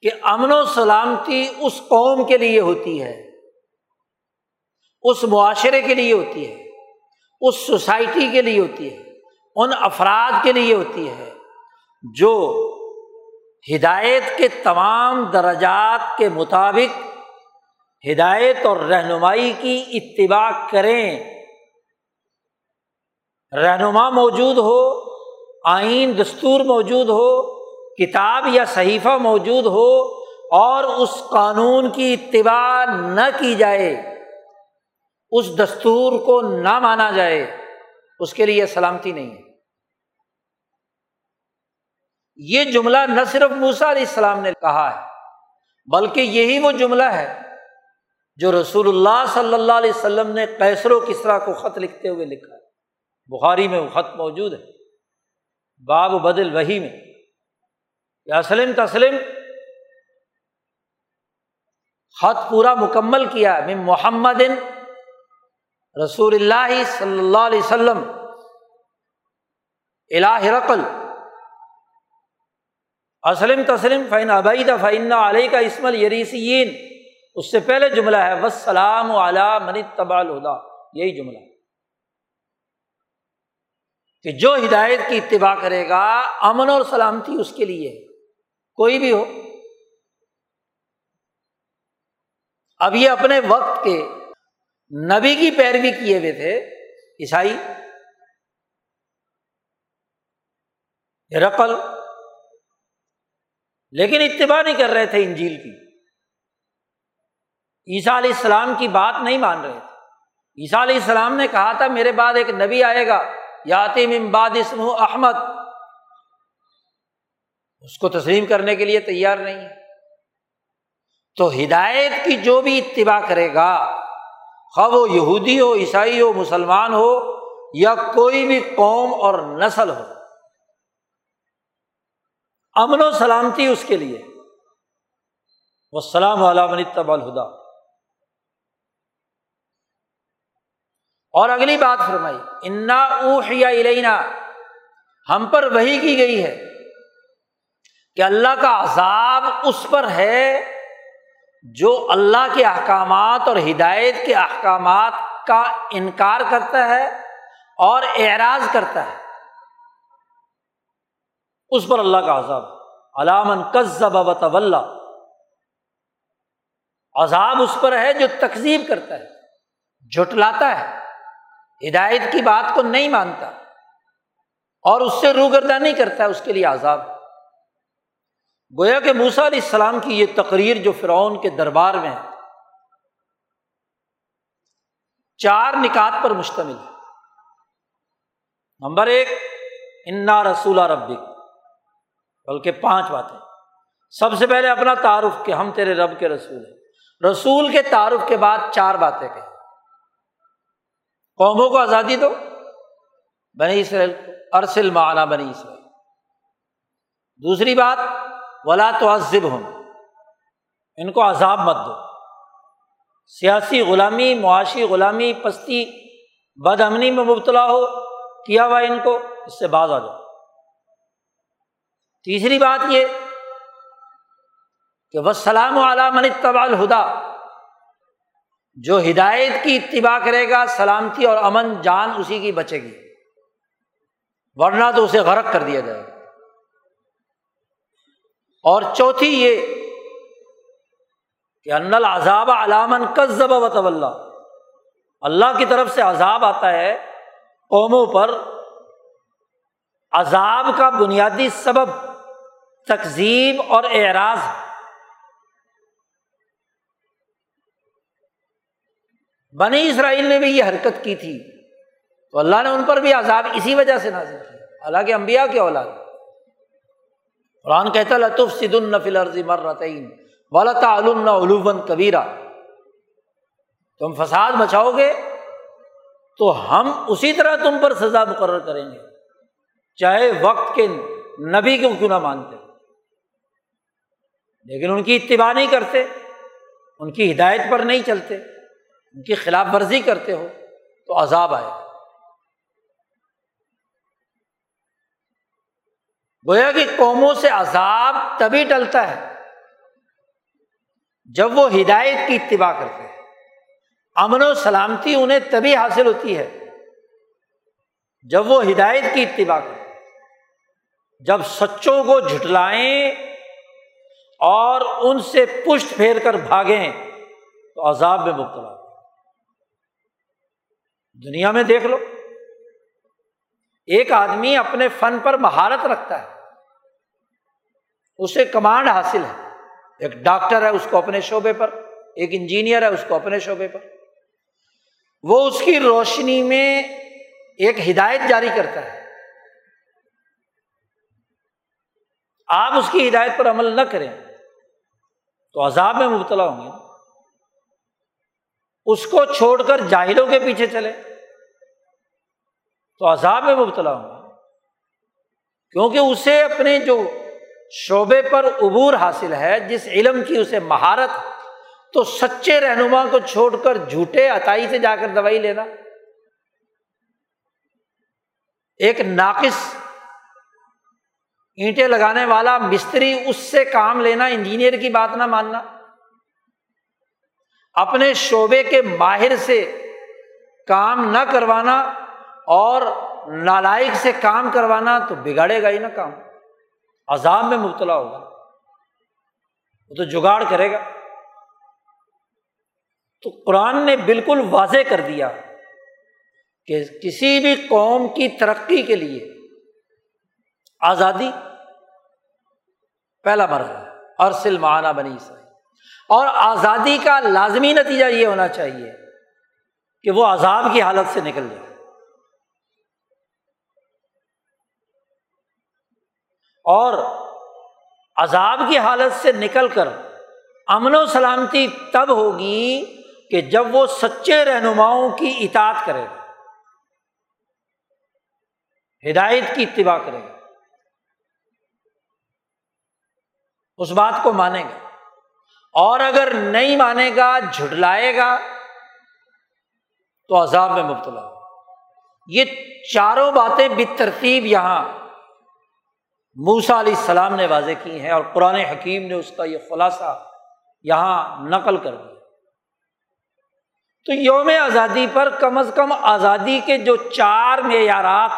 کہ امن و سلامتی اس قوم کے لیے ہوتی ہے، اس معاشرے کے لیے ہوتی ہے، اس سوسائٹی کے لیے ہوتی ہے، ان افراد کے لیے ہوتی ہے جو ہدایت کے تمام درجات کے مطابق ہدایت اور رہنمائی کی اتباع کریں۔ رہنما موجود ہو، آئین دستور موجود ہو، کتاب یا صحیفہ موجود ہو اور اس قانون کی اتباع نہ کی جائے، اس دستور کو نہ مانا جائے، اس کے لیے سلامتی نہیں ہے۔ یہ جملہ نہ صرف موسا علیہ السلام نے کہا ہے، بلکہ یہی وہ جملہ ہے جو رسول اللہ صلی اللہ علیہ وسلم نے کیسر و کسرا کو خط لکھتے ہوئے لکھا ہے۔ بخاری میں وہ خط موجود ہے۔ باب بدل وہی میں۔ یا سلم تسلم خط پورا مکمل کیا میں محمد رسول اللہ صلی اللہ علیہ وسلم۔ الہ رقل۔ اسلم تسلم فین ابعید فعین علیہ کا اسمل یریسین اس سے پہلے جملہ ہے وسلام علی من تبا الہدا یہی جملہ ہے۔ کہ جو ہدایت کی اتباع کرے گا، امن اور سلامتی اس کے لیے کوئی بھی ہو۔ اب یہ اپنے وقت کے نبی کی پیروی کیے ہوئے تھے، عیسائی۔ رقل لیکن اتباع نہیں کر رہے تھے انجیل کی۔ عیسیٰ علیہ السلام کی بات نہیں مان رہے تھے۔ عیسیٰ علیہ السلام نے کہا تھا، میرے بعد ایک نبی آئے گا۔ یاتیم امباد اسم احمد۔ اس کو تسلیم کرنے کے لیے تیار نہیں۔ ہے تو ہدایت کی جو بھی اتباع کرے گا، خواہ وہ یہودی ہو، عیسائی ہو، مسلمان ہو، یا کوئی بھی قوم اور نسل ہو۔ امن و سلامتی اس کے لیے۔ وہ سلام علام تب الہدا اور اگلی بات فرمائی، انا اوح یا الینا ہم پر وہی کی گئی ہے کہ اللہ کا عذاب اس پر ہے جو اللہ کے احکامات اور ہدایت کے احکامات کا انکار کرتا ہے اور اعراض کرتا ہے۔ اس پر اللہ کا عذاب۔ علامن کزب طول عذاب اس پر ہے جو تقزیب کرتا ہے، جھٹلاتا ہے۔ ہدایت کی بات کو نہیں مانتا اور اس سے روگردہ نہیں کرتا ہے اس کے لیے عذاب۔ گویا کہ موسا علیہ السلام کی یہ تقریر جو فرعون کے دربار میں ہے، چار نکات پر مشتمل ہے۔ نمبر ایک، انا رسول ربک۔ بلکہ پانچ باتیں۔ سب سے پہلے اپنا تعارف کہ ہم تیرے رب کے رسول ہیں۔ رسول کے تعارف کے بعد چار باتیں کہیں۔ قوموں کو آزادی دو۔ بنی اسرائیل، ارسل معنا بنی اسرائیل۔ دوسری بات، ولا تو عذب ہوں ان کو عذاب مت دو۔ سیاسی غلامی، معاشی غلامی، پستی بد امنی میں مبتلا ہو، کیا ہوا ان کو؟ اس سے باز آ جاؤ۔ تیسری بات یہ کہ وہ سلام علام اتباع الہدا جو ہدایت کی اتباع کرے گا، سلامتی اور امن جان اسی کی بچے گی۔ ورنہ تو اسے غرق کر دیا جائے گا۔ اور چوتھی یہ کہ ان العذاب علامن کذب و طول اللہ کی طرف سے عذاب آتا ہے قوموں پر۔ عذاب کا بنیادی سبب تقزیب اور اعراض۔ بنی اسرائیل نے بھی یہ حرکت کی تھی۔ تو اللہ نے ان پر بھی عذاب اسی وجہ سے نازل کیا۔ حالانکہ امبیا کی اولاد۔ قرآن کہتا لطف سد النفل عرضی مرتعین ولطا علوبن کبیرہ تم فساد مچاؤ گے تو ہم اسی طرح تم پر سزا مقرر کریں گے۔ چاہے وقت کے نبی کو کیوں نہ مانتے۔ لیکن ان کی اتباع نہیں کرتے، ان کی ہدایت پر نہیں چلتے۔ ان کی خلاف ورزی کرتے ہو تو عذاب آئے گویا کہ قوموں سے عذاب تبھی ٹلتا ہے جب وہ ہدایت کی اتباع کرتے ہیں۔ امن و سلامتی انہیں تبھی حاصل ہوتی ہے جب وہ ہدایت کی اتباع کرتے جب سچوں کو جھٹلائیں اور ان سے پشت پھیر کر بھاگیں تو عذاب میں مبتلا۔ دنیا میں دیکھ لو۔ ایک آدمی اپنے فن پر مہارت رکھتا ہے۔ اسے کمانڈ حاصل ہے۔ ایک ڈاکٹر ہے اس کو اپنے شعبے پر، ایک انجینئر ہے اس کو اپنے شعبے پر۔ وہ اس کی روشنی میں ایک ہدایت جاری کرتا ہے۔ آپ اس کی ہدایت پر عمل نہ کریں تو عذاب میں مبتلا ہوں گے۔ اس کو چھوڑ کر جاہلوں کے پیچھے چلے تو عذاب میں مبتلا ہوں۔ کیونکہ اسے اپنے جو شعبے پر عبور حاصل ہے، جس علم کی اسے مہارت، تو سچے رہنما کو چھوڑ کر جھوٹے عطائی سے جا کر دوائی لینا۔ ایک ناقص اینٹیں لگانے والا مستری، اس سے کام لینا، انجینئر کی بات نہ ماننا۔ اپنے شعبے کے ماہر سے کام نہ کروانا اور نالائق سے کام کروانا تو بگاڑے گا ہی نا کام۔ عذاب میں مبتلا ہوگا۔ وہ تو جگاڑ کرے گا۔ تو قرآن نے بالکل واضح کر دیا کہ کسی بھی قوم کی ترقی کے لیے آزادی پہلا مرحلہ ارسل معانہ بنی اسرائیل۔ اور آزادی کا لازمی نتیجہ یہ ہونا چاہیے کہ وہ عذاب کی حالت سے نکل جائے۔ اور عذاب کی حالت سے نکل کر امن و سلامتی تب ہوگی کہ جب وہ سچے رہنماؤں کی اطاعت کرے گا، ہدایت کی اتباع کرے گا۔ اس بات کو مانے گا۔ اور اگر نہیں مانے گا، جھٹلائے گا، تو عذاب میں مبتلا یہ چاروں باتیں بھی ترتیب یہاں موسا علیہ السلام نے واضح کی ہیں اور قرآن حکیم نے اس کا یہ خلاصہ یہاں نقل کر دیا۔ تو یوم آزادی پر کم از کم آزادی کے جو چار معیارات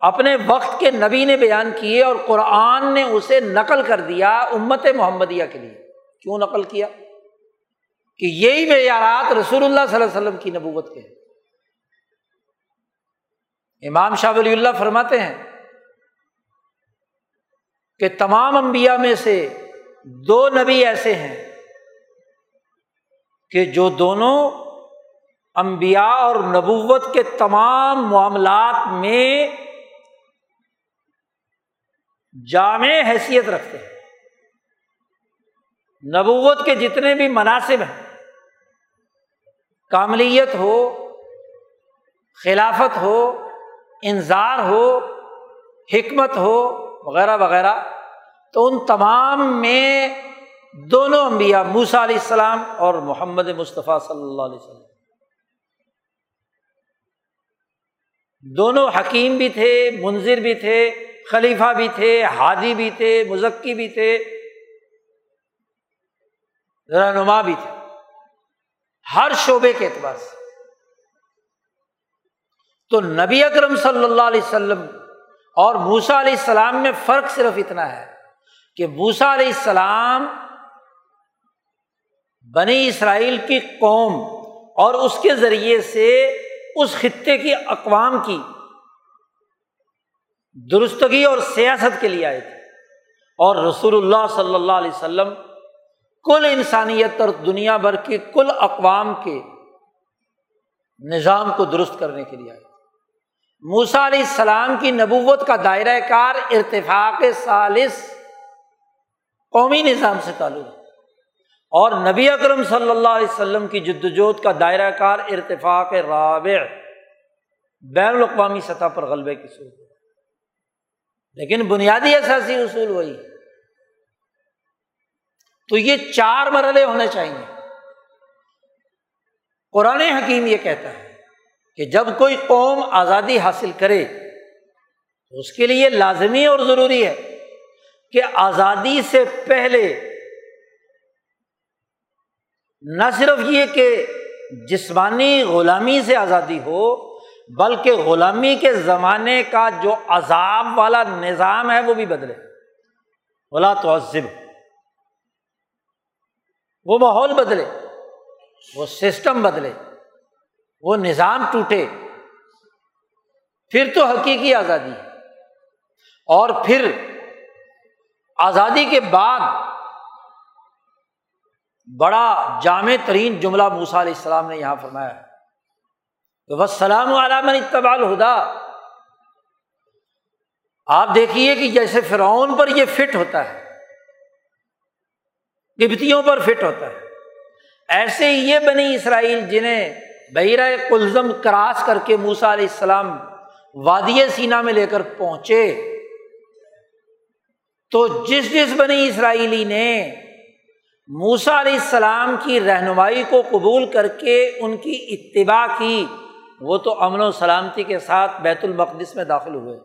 اپنے وقت کے نبی نے بیان کیے اور قرآن نے اسے نقل کر دیا امت محمدیہ کے لیے۔ کیوں نقل کیا؟ کہ یہی معیارات رسول اللہ صلی اللہ علیہ وسلم کی نبوت کے ہیں۔ امام شاہ ولی اللہ فرماتے ہیں کہ تمام انبیاء میں سے دو نبی ایسے ہیں کہ جو دونوں انبیاء اور نبوت کے تمام معاملات میں جامع حیثیت رکھتے ہیں۔ نبوت کے جتنے بھی مناسب ہیں، کاملیت ہو، خلافت ہو انظار ہو، حکمت ہو، وغیرہ وغیرہ، تو ان تمام میں دونوں انبیاء موسا علیہ السلام اور محمد مصطفیٰ صلی اللہ علیہ وسلم۔ دونوں حکیم بھی تھے منظر بھی تھے، خلیفہ بھی تھے، ہادی بھی تھے، مزکی بھی تھے، رہنما بھی تھے۔ ہر شعبے کے اعتبار سے۔ تو نبی اکرم صلی اللہ علیہ وسلم اور موسا علیہ السلام میں فرق صرف اتنا ہے کہ موسا علیہ السلام بنی اسرائیل کی قوم اور اس کے ذریعے سے اس خطے کی اقوام کی درستگی اور سیاست کے لیے آئے تھے۔ اور رسول اللہ صلی اللہ علیہ وسلم کل انسانیت اور دنیا بھر کی کل اقوام کے نظام کو درست کرنے کے لیے آئے موسا علیہ السلام کی نبوت کا دائرۂ کار ارتفاق سالس قومی نظام سے تعلق ہے۔ اور نبی اکرم صلی اللہ علیہ وسلم کی جد وجہد کا دائرہ کار ارتفاق رابع بین الاقوامی سطح پر غلبے کی صورت لیکن بنیادی اثاثی اصول وہی تو یہ چار مرحلے ہونے چاہیے۔ قرآن حکیم یہ کہتا ہے کہ جب کوئی قوم آزادی حاصل کرے تو اس کے لیے لازمی اور ضروری ہے کہ آزادی سے پہلے نہ صرف یہ کہ جسمانی غلامی سے آزادی ہو، بلکہ غلامی کے زمانے کا جو عذاب والا نظام ہے وہ بھی بدلے۔ بولا تو وہ ماحول بدلے، وہ سسٹم بدلے۔ وہ نظام ٹوٹے۔ پھر تو حقیقی آزادی ہے۔ اور پھر آزادی کے بعد بڑا جامع ترین جملہ موسا علیہ السلام نے یہاں فرمایا تو بس سلام علام اتبال ہدا آپ دیکھیے کہ جیسے فرعون پر یہ فٹ ہوتا ہے گبتیوں پر فٹ ہوتا ہے، ایسے ہی یہ بنی اسرائیل جنہیں بحیرہ کلزم کراس کر کے موسا علیہ السلام وادی سینا میں لے کر پہنچے۔ تو جس جس بنی اسرائیلی نے موسا علیہ السلام کی رہنمائی کو قبول کر کے ان کی اتباع کی، وہ تو امن و سلامتی کے ساتھ بیت المقدس میں داخل ہوئے۔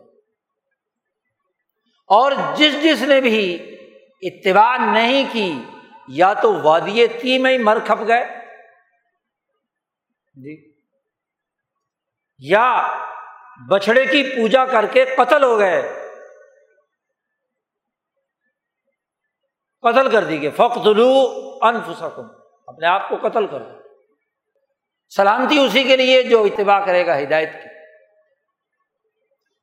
اور جس جس نے بھی اتباع نہیں کی، یا تو وادی تی میں ہی مر کھپ گئے جی۔ یا بچھڑے کی پوجا کر کے قتل ہو گئے۔ قتل کر دی گئے۔ فخ انفسکم۔ اپنے آپ کو قتل کر دو۔ سلامتی اسی کے لیے جو اتباع کرے گا ہدایت کی۔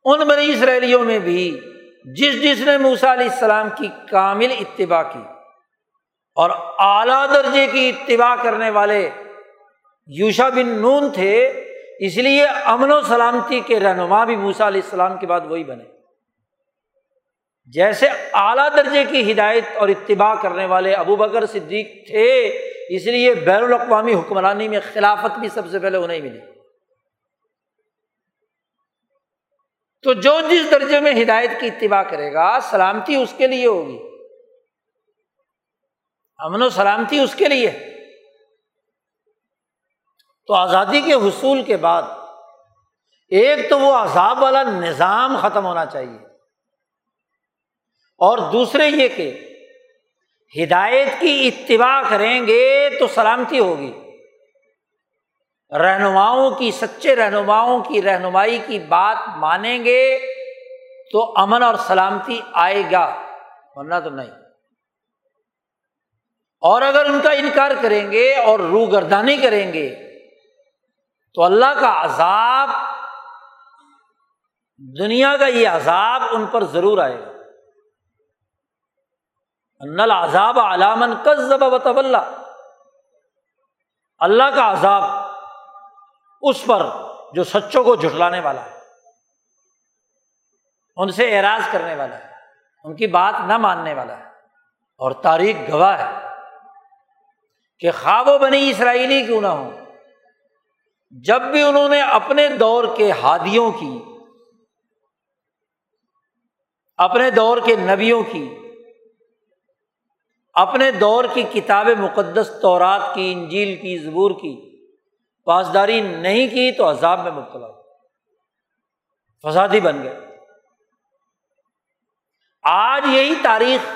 ان بنی اسرائیلیوں میں بھی جس جس نے موسا علیہ السلام کی کامل اتباع کی اور اعلیٰ درجے کی اتباع کرنے والے یوشا بن نون تھے، اس لیے امن و سلامتی کے رہنما بھی موسا علیہ السلام کے بعد وہی بنے۔ جیسے اعلیٰ درجے کی ہدایت اور اتباع کرنے والے ابو بکر صدیق تھے، اس لیے بین الاقوامی حکمرانی میں خلافت بھی سب سے پہلے انہیں ملی۔ تو جو جس درجے میں ہدایت کی اتباع کرے گا، سلامتی اس کے لیے ہوگی۔ امن و سلامتی اس کے لیے۔ تو آزادی کے حصول کے بعد ایک تو وہ عذاب والا نظام ختم ہونا چاہیے اور دوسرے یہ کہ ہدایت کی اتباع کریں گے تو سلامتی ہوگی۔ رہنماؤں کی، سچے رہنماؤں کی، رہنمائی کی بات مانیں گے تو امن اور سلامتی آئے گا، ورنہ تو نہیں۔ اور اگر ان کا انکار کریں گے اور روگردانی کریں گے تو اللہ کا عذاب، دنیا کا یہ عذاب ان پر ضرور آئے گا۔ نل عذاب علامن کس و طب اللہ کا عذاب اس پر جو سچوں کو جھٹلانے والا ہے، ان سے اعراض کرنے والا ہے، ان کی بات نہ ماننے والا ہے۔ اور تاریخ گواہ ہے کہ خواب و بنی اسرائیلی کیوں نہ ہو جب بھی انہوں نے اپنے دور کے ہادیوں کی، اپنے دور کے نبیوں کی، اپنے دور کی کتاب مقدس طورات کی، انجیل کی، زبور کی، پاسداری نہیں کی تو عذاب میں مبتلا ہو فسادی بن گئے۔ آج یہی تاریخ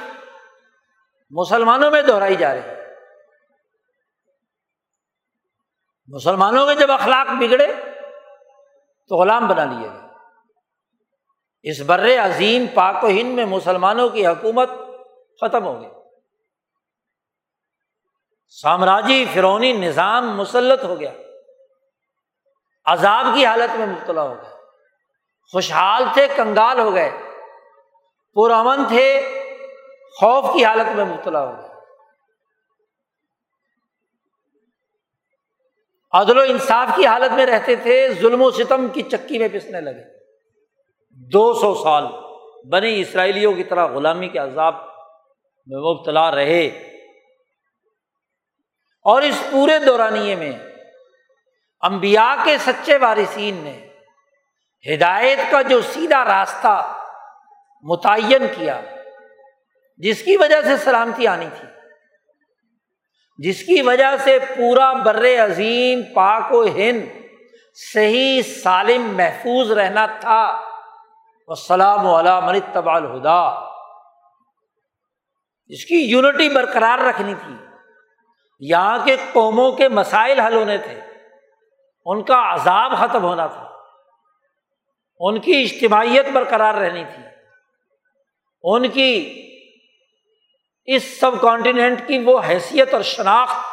مسلمانوں میں دہرائی جا رہی ہے۔ مسلمانوں کے جب اخلاق بگڑے تو غلام بنا لیے گئے۔ اس بر عظیم پاک و ہند میں مسلمانوں کی حکومت ختم ہو گئی۔ سامراجی فرونی نظام مسلط ہو گیا۔ عذاب کی حالت میں مبتلا ہو گئے۔ خوشحال تھے، کنگال ہو گئے۔ پرامن تھے، خوف کی حالت میں مبتلا ہو گئے۔ عدل و انصاف کی حالت میں رہتے تھے، ظلم و ستم کی چکی میں پسنے لگے۔ دو سو سال بنی اسرائیلیوں کی طرح غلامی کے عذاب میں مبتلا رہے۔ اور اس پورے دورانیے میں امبیا کے سچے وارثین نے ہدایت کا جو سیدھا راستہ متعین کیا، جس کی وجہ سے سلامتی آنی تھی۔ جس کی وجہ سے پورا بر عظیم پاک و ہند صحیح سالم محفوظ رہنا تھا۔ السلام علام تبا الہدا۔ اس کی یونٹی برقرار رکھنی تھی۔ یہاں کے قوموں کے مسائل حل ہونے تھے۔ ان کا عذاب ختم ہونا تھا۔ ان کی اجتماعیت برقرار رہنی تھی۔ ان کی اس سب کانٹیننٹ کی وہ حیثیت اور شناخت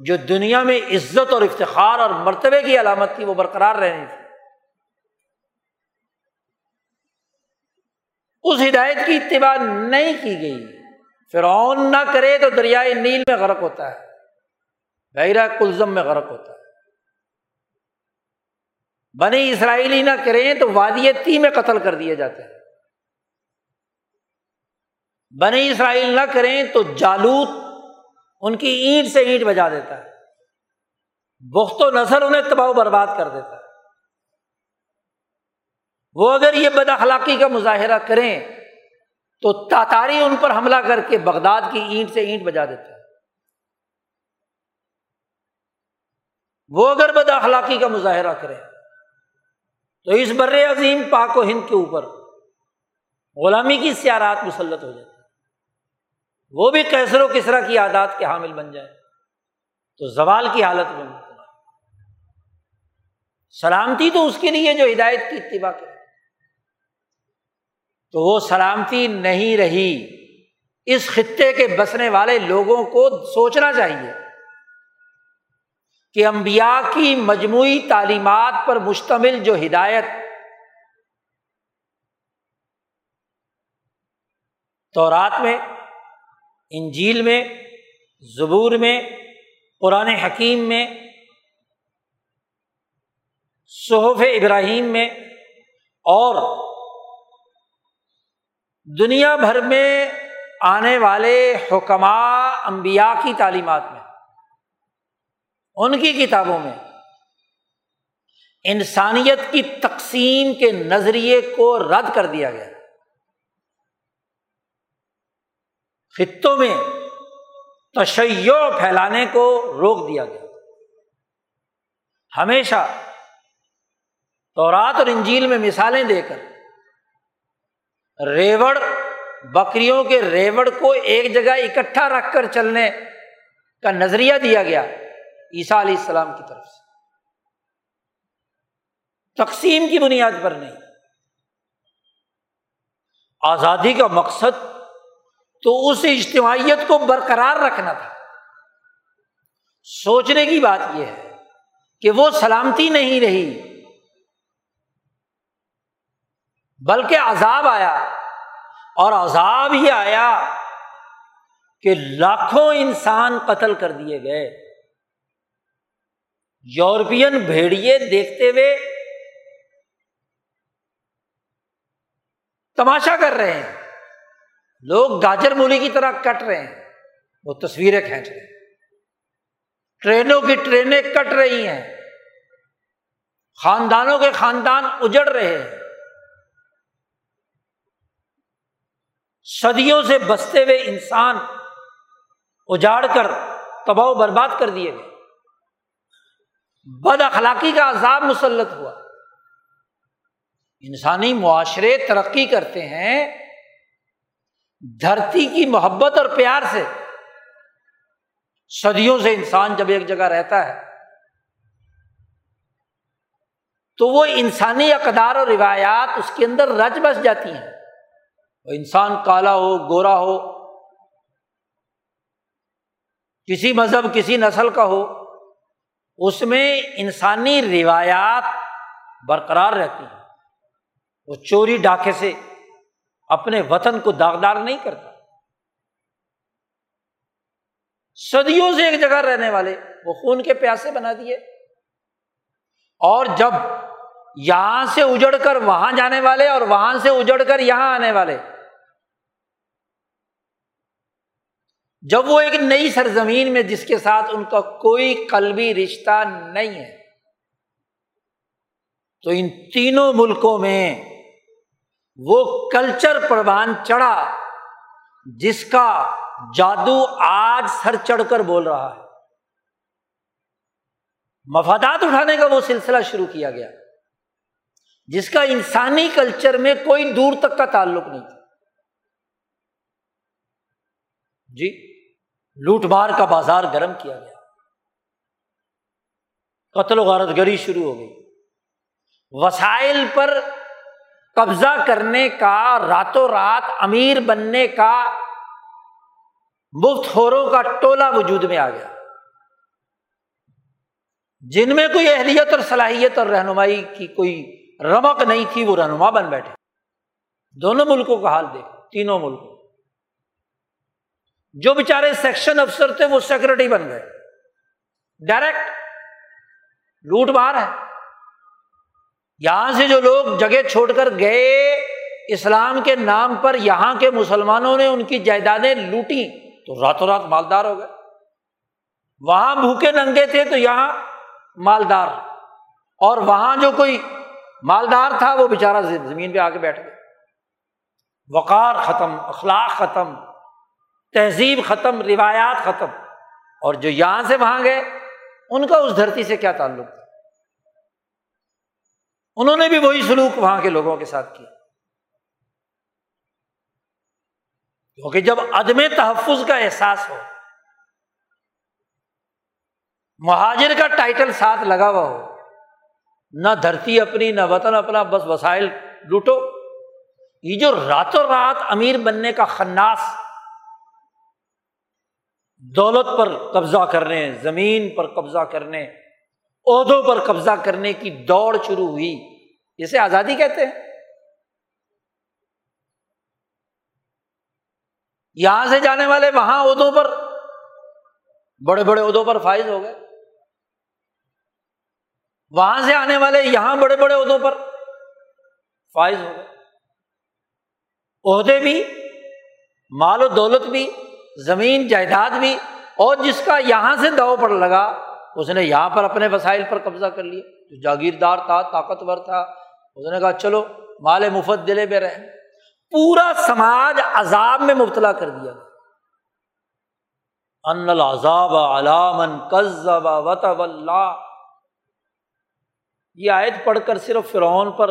جو دنیا میں عزت اور افتخار اور مرتبے کی علامت تھی، وہ برقرار رہنی تھی۔ اس ہدایت کی اتباع نہیں کی گئی۔ فرعون نہ کرے تو دریائے نیل میں غرق ہوتا ہے، بحیرہ کلزم میں غرق ہوتا ہے۔ بنی اسرائیلی نہ کریں تو وادی تی میں قتل کر دیے جاتے ہیں۔ بنی اسرائیل نہ کریں تو جالوت ان کی اینٹ سے اینٹ بجا دیتا ہے۔ بخت و نظر انہیں تباہ و برباد کر دیتا ہے۔ وہ اگر یہ بد اخلاقی کا مظاہرہ کریں تو تاتاری ان پر حملہ کر کے بغداد کی اینٹ سے اینٹ بجا دیتا ہے۔ وہ اگر بد اخلاقی کا مظاہرہ کرے تو اس بر عظیم پاک و ہند کے اوپر غلامی کی سیارات مسلط ہو جاتی وہ بھی کیسر و کسرا کی عادات کے حامل بن جائے تو زوال کی حالت میں سلامتی تو اس کے لیے جو ہدایت کی اتباع کرے۔ تو وہ سلامتی نہیں رہی۔ اس خطے کے بسنے والے لوگوں کو سوچنا چاہیے کہ امبیا کی مجموعی تعلیمات پر مشتمل جو ہدایت تو رات میں انجیل میں، زبور میں، قرآن حکیم میں، صحف ابراہیم میں اور دنیا بھر میں آنے والے حکمہ امبیا کی تعلیمات میں، ان کی کتابوں میں انسانیت کی تقسیم کے نظریے کو رد کر دیا گیا۔ خطوں میں تشیع پھیلانے کو روک دیا گیا۔ ہمیشہ تورات اور انجیل میں مثالیں دے کر ریوڑ، بکریوں کے ریوڑ کو ایک جگہ اکٹھا رکھ کر چلنے کا نظریہ دیا گیا عیسیٰ علیہ السلام کی طرف سے۔ تقسیم کی بنیاد پر نہیں۔ آزادی کا مقصد تو اس اجتماعیت کو برقرار رکھنا تھا۔ سوچنے کی بات یہ ہے کہ وہ سلامتی نہیں رہی، بلکہ عذاب آیا۔ اور عذاب ہی آیا کہ لاکھوں انسان قتل کر دیے گئے۔ یورپین بھیڑیے دیکھتے ہوئے تماشا کر رہے ہیں۔ لوگ گاجر مولی کی طرح کٹ رہے ہیں۔ وہ تصویریں کھینچ رہے ہیں۔ ٹرینوں کی ٹرینیں کٹ رہی ہیں۔ خاندانوں کے خاندان اجڑ رہے ہیں۔ صدیوں سے بستے ہوئے انسان اجاڑ کر تباہ و برباد کر دیے گئے۔ بد اخلاقی کا عذاب مسلط ہوا۔ انسانی معاشرے ترقی کرتے ہیں۔ دھرتی کی محبت اور پیار سے صدیوں سے انسان جب ایک جگہ رہتا ہے، تو وہ انسانی اقدار اور روایات اس کے اندر رج بس جاتی ہیں۔ وہ انسان کالا ہو، گورا ہو، کسی مذہب، کسی نسل کا ہو، اس میں انسانی روایات برقرار رہتی ہیں۔ وہ چوری، ڈاکے سے اپنے وطن کو داغدار نہیں کرتا۔ صدیوں سے ایک جگہ رہنے والے وہ خون کے پیاسے بنا دیے۔ اور جب یہاں سے اجڑ کر وہاں جانے والے اور وہاں سے اجڑ کر یہاں آنے والے، جب وہ ایک نئی سرزمین میں جس کے ساتھ ان کا کوئی قلبی رشتہ نہیں ہے، تو ان تینوں ملکوں میں وہ کلچر پروان چڑھا جس کا جادو آج سر چڑھ کر بول رہا ہے۔ مفادات اٹھانے کا وہ سلسلہ شروع کیا گیا، جس کا انسانی کلچر میں کوئی دور تک کا تعلق نہیں۔ تھا جی لوٹ مار کا بازار گرم کیا گیا۔ قتل و غارت گری شروع ہو گئی۔ وسائل پر قبضہ کرنے کا، راتوں رات امیر بننے کا مفت خوروں کا ٹولہ وجود میں آ گیا۔ جن میں کوئی اہلیت اور صلاحیت اور رہنمائی کی کوئی رمک نہیں تھی، وہ رہنما بن بیٹھے۔ دونوں ملکوں کا حال دیکھ تینوں ملکوں۔ جو بےچارے سیکشن افسر تھے، وہ سیکرٹری بن گئے۔ ڈائریکٹ لوٹ مار ہے۔ یہاں سے جو لوگ جگہ چھوڑ کر گئے، اسلام کے نام پر یہاں کے مسلمانوں نے ان کی جائیدادیں لوٹی تو راتوں رات مالدار ہو گئے۔ وہاں بھوکے ننگے تھے تو یہاں مالدار۔ اور وہاں جو کوئی مالدار تھا، وہ بےچارا زمین پہ آ کے بیٹھ گیا۔ وقار ختم، اخلاق ختم، تہذیب ختم، روایات ختم۔ اور جو یہاں سے وہاں گئے، ان کا اس دھرتی سے کیا تعلق تھا؟ انہوں نے بھی وہی سلوک وہاں کے لوگوں کے ساتھ کیا۔ کیونکہ جب عدم تحفظ کا احساس ہو، مہاجر کا ٹائٹل ساتھ لگا ہوا ہو، نہ دھرتی اپنی، نہ وطن اپنا، بس وسائل لوٹو۔ یہ جو راتوں رات امیر بننے کا خناس دولت پر قبضہ کرنے، زمین پر قبضہ کرنے، عہدوں پر قبضہ کرنے کی دوڑ شروع ہوئی۔ اسے آزادی کہتے ہیں۔ یہاں سے جانے والے وہاں عہدوں پر، بڑے بڑے عہدوں پر فائز ہو گئے۔ وہاں سے آنے والے یہاں بڑے بڑے عہدوں پر فائز ہو گئے۔ عہدے بھی، مال و دولت بھی، زمین، جائیداد بھی، اور جس کا یہاں سے دو پر لگا، اس نے یہاں پر اپنے وسائل پر قبضہ کر لیا۔ جو جاگیردار تھا، طاقتور تھا اس نے کہا، چلو، مال مفت دلے میں رہ پورا سماج عذاب میں مبتلا کر دیا ان العذاب علامن کذب وطب اللہ یہ آیت پڑھ کر صرف فرعون پر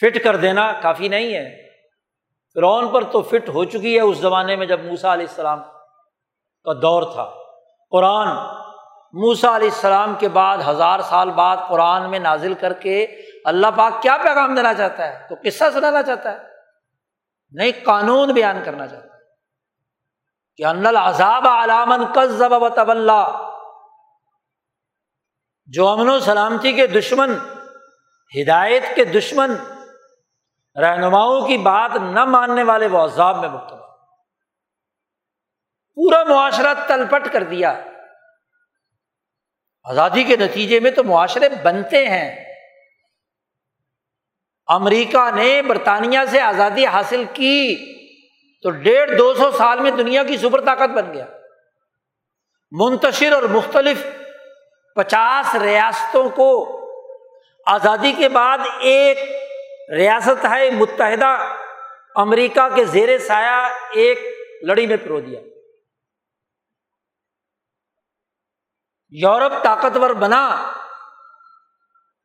فٹ کر دینا کافی نہیں ہے۔ فرعون پر تو فٹ ہو چکی ہے اس زمانے میں جب موسا علیہ السلام کا دور تھا۔ قرآن موسا علیہ السلام کے بعد ہزار سال بعد قرآن میں نازل کر کے اللہ پاک کیا پیغام دینا چاہتا ہے؟ تو قصہ سنانا چاہتا ہے۔ نہیں قانون بیان کرنا چاہتا ہے۔ کہ ان العذاب علامن کذب و طب جو امن و سلامتی کے دشمن، ہدایت کے دشمن، رہنماؤں کی بات نہ ماننے والے وہ عذاب میں مبتلا۔ پورا معاشرہ تلپٹ کر دیا۔ آزادی کے نتیجے میں تو معاشرے بنتے ہیں۔ امریکہ نے برطانیہ سے آزادی حاصل کی تو ڈیڑھ دو سو سال میں دنیا کی سپر طاقت بن گیا۔ منتشر اور مختلف پچاس ریاستوں کو آزادی کے بعد ایک ریاست ہے متحدہ امریکہ کے زیر سایہ ایک لڑی میں پرو دیا۔ یورپ طاقتور بنا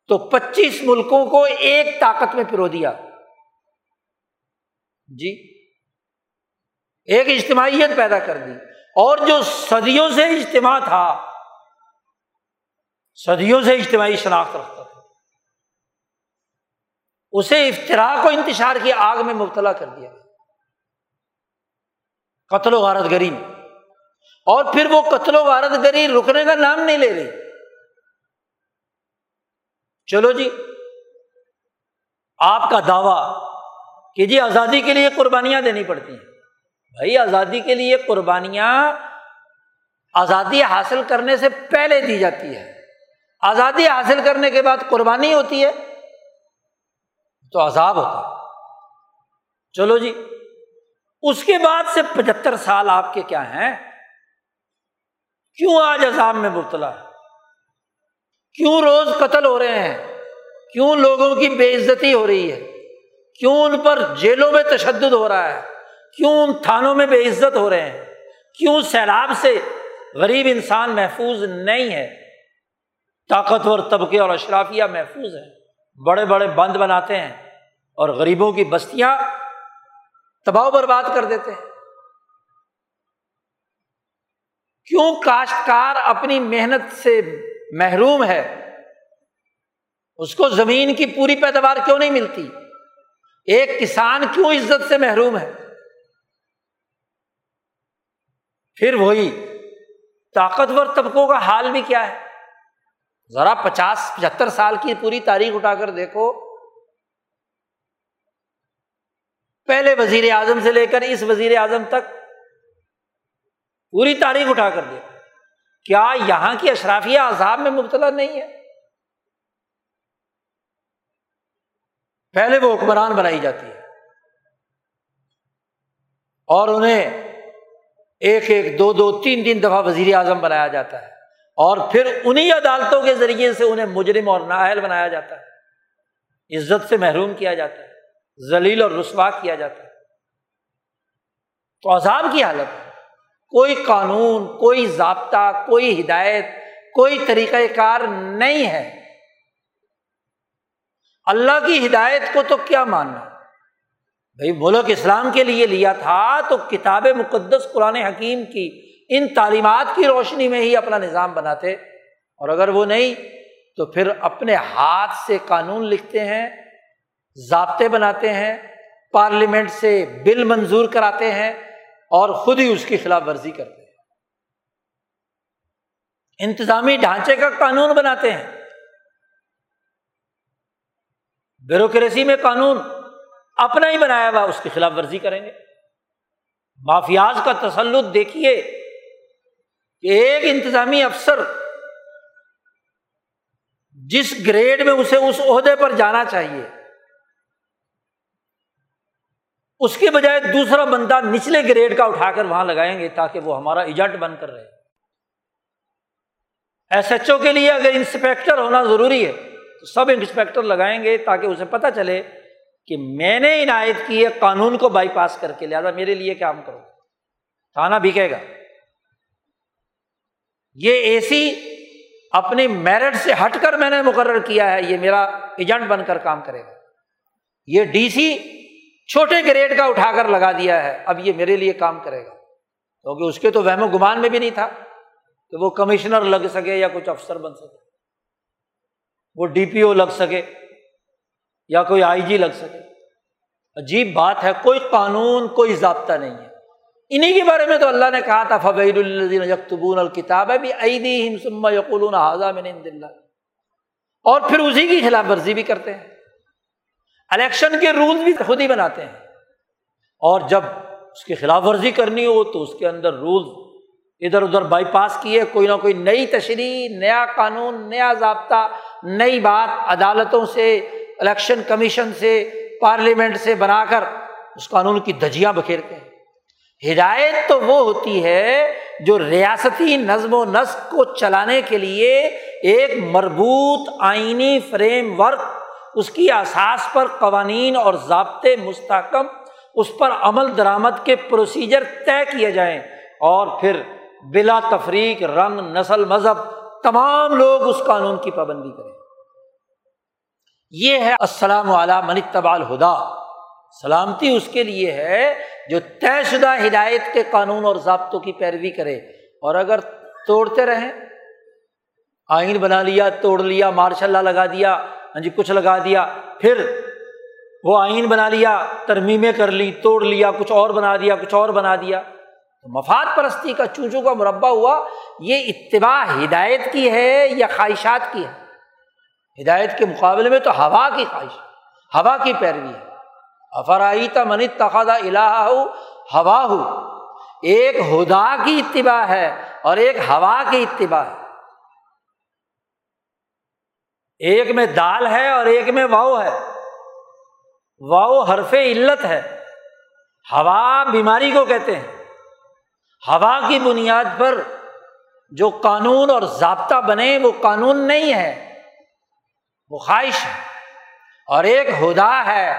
تو پچیس ملکوں کو ایک طاقت میں پرو دیا۔ جی ایک اجتماعیت پیدا کر دی۔ اور جو صدیوں سے اجتماع تھا، صدیوں سے اجتماعی شناخت رکھتا تھا۔ اسے افطرا کو انتشار کی آگ میں مبتلا کر دیا۔ قتل و غارت گری میں۔ اور پھر وہ قتل و غارت گری رکنے کا نام نہیں لے رہی۔ چلو جی آپ کا دعویٰ کہ جی آزادی کے لیے قربانیاں دینی پڑتی ہیں۔ بھائی، آزادی کے لیے قربانیاں آزادی حاصل کرنے سے پہلے دی جاتی ہے۔ آزادی حاصل کرنے کے بعد قربانی ہوتی ہے، تو عذاب ہوتا ہے۔ چلو جی اس کے بعد سے پچہتر سال آپ کے کیا ہیں؟ کیوں آج عذاب میں مبتلا ہے؟ کیوں روز قتل ہو رہے ہیں؟ کیوں لوگوں کی بے عزتی ہو رہی ہے؟ کیوں ان پر جیلوں میں تشدد ہو رہا ہے؟ کیوں ان تھانوں میں بے عزت ہو رہے ہیں؟ کیوں سیلاب سے غریب انسان محفوظ نہیں ہے؟ طاقتور طبقے اور اشرافیہ محفوظ ہیں۔ بڑے بڑے بند بناتے ہیں اور غریبوں کی بستیاں تباہ برباد کر دیتے ہیں۔ کیوں کاشتکار اپنی محنت سے محروم ہے؟ اس کو زمین کی پوری پیداوار کیوں نہیں ملتی؟ ایک کسان کیوں عزت سے محروم ہے؟ پھر وہی طاقتور طبقوں کا حال بھی کیا ہے؟ ذرا پچاس، پچہتر سال کی پوری تاریخ اٹھا کر دیکھو۔ پہلے وزیر اعظم سے لے کر اس وزیر اعظم تک پوری تاریخ اٹھا کر دیکھو کیا یہاں کی اشرافیہ عذاب میں مبتلا نہیں ہے؟ پہلے وہ حکمران بنائی جاتی ہے۔ اور انہیں ایک ایک دو دو تین تین دفعہ وزیر اعظم بنایا جاتا ہے۔ اور پھر انہیں عدالتوں کے ذریعے سے انہیں مجرم اور نااہل بنایا جاتا ہے۔ عزت سے محروم کیا جاتا ہے۔ ذلیل اور رسوا کیا جاتا ہے۔ تو عذاب کی حالت ہے۔ کوئی قانون، کوئی ضابطہ، کوئی ہدایت، کوئی طریقۂ کار نہیں ہے۔ اللہ کی ہدایت کو تو کیا ماننا؟ بھائی ملک اسلام کے لیے لیا تھا تو کتاب مقدس قرآن حکیم کی، ان تعلیمات کی روشنی میں ہی اپنا نظام بناتے۔ اور اگر وہ نہیں، تو پھر اپنے ہاتھ سے قانون لکھتے ہیں، ضابطے بناتے ہیں، پارلیمنٹ سے بل منظور کراتے ہیں۔ اور خود ہی اس کی خلاف ورزی کرتے ہیں۔ انتظامی ڈھانچے کا قانون بناتے ہیں۔ بیوروکریسی میں قانون اپنا ہی بنایا ہوا، اس کی خلاف ورزی کریں گے۔ مافیاز کا تسلط دیکھیے کہ ایک انتظامی افسر جس گریڈ میں اسے اس عہدے پر جانا چاہیے اس کے بجائے دوسرا بندہ نچلے گریڈ کا اٹھا کر وہاں لگائیں گے تاکہ وہ ہمارا ایجنٹ بن کر رہے۔ ایس ایچ او کے لیے اگر انسپیکٹر ہونا ضروری ہے تو سب انسپیکٹر لگائیں گے تاکہ اسے پتہ چلے کہ میں نے عنایت کی ہے قانون کو بائی پاس کر کے، لہٰذا میرے لیے کام کرو۔ تھانہ بکے گا۔ یہ اے سی اپنی میرٹ سے ہٹ کر میں نے مقرر کیا ہے، یہ میرا ایجنٹ بن کر کام کرے گا۔ یہ ڈی سی چھوٹے گریڈ کا اٹھا کر لگا دیا ہے، اب یہ میرے لیے کام کرے گا۔ کیونکہ اس کے تو وہم و گمان میں بھی نہیں تھا کہ وہ کمشنر لگ سکے یا کچھ افسر بن سکے۔ وہ ڈی پی او لگ سکے یا کوئی آئی جی لگ سکے۔ عجیب بات ہے، کوئی قانون، کوئی ضابطہ نہیں ہے۔ انہیں کے بارے میں تو اللہ نے کہا تھا فبید الدین یکتبون الکتاب ہے بھی عیدی ہم یقول حاضہ میں اور پھر اسی کی خلاف ورزی بھی کرتے ہیں۔ الیکشن کے رولس بھی خود ہی بناتے ہیں۔ اور جب اس کی خلاف ورزی کرنی ہو تو اس کے اندر رولس ادھر ادھر بائی پاس کیے، کوئی نہ کوئی نئی تشریح، نیا قانون، نیا ضابطہ، نئی بات عدالتوں سے، الیکشن کمیشن سے، پارلیمنٹ سے بنا کر اس قانون کی دھجیاں بکھیرتے ہیں۔ ہدایت تو وہ ہوتی ہے جو ریاستی نظم و نسق کو چلانے کے لیے ایک مربوط آئینی فریم ورک اس کی اساس پر قوانین اور ضابطے مستحکم، اس پر عمل درآمد کے پروسیجر طے کیے جائیں اور پھر بلا تفریق، رنگ، نسل، مذہب تمام لوگ اس قانون کی پابندی کریں۔ یہ ہے السلام علیہ من تبال ہدا سلامتی اس کے لیے ہے جو طے شدہ ہدایت کے قانون اور ضابطوں کی پیروی کرے۔ اور اگر توڑتے رہیں، آئین بنا لیا، توڑ لیا مارشاء اللہ لگا دیا ہاں جی کچھ لگا دیا، پھر وہ آئین بنا لیا، ترمیمیں کر لی، توڑ لیا، کچھ اور بنا دیا، کچھ اور بنا دیا۔ تو مفاد پرستی کا چونچو کا مربع ہوا، یہ اتباع ہدایت کی ہے یا خواہشات کی ہے؟ ہدایت کے مقابلے میں تو ہوا کی خواہش ہوا کی پیروی ہے۔ افرائی من تخادہ الہ ہو ہوا ہو۔ ایک ہدا کی اتباع ہے اور ایک ہوا کی اتباع ہے۔ ایک میں دال ہے اور ایک میں واؤ ہے۔ واؤ حرف علت ہے۔ ہوا بیماری کو کہتے ہیں۔ ہوا کی بنیاد پر جو قانون اور ضابطہ بنے وہ قانون نہیں ہے۔ وہ خواہش ہے۔ اور ایک ہدا ہے۔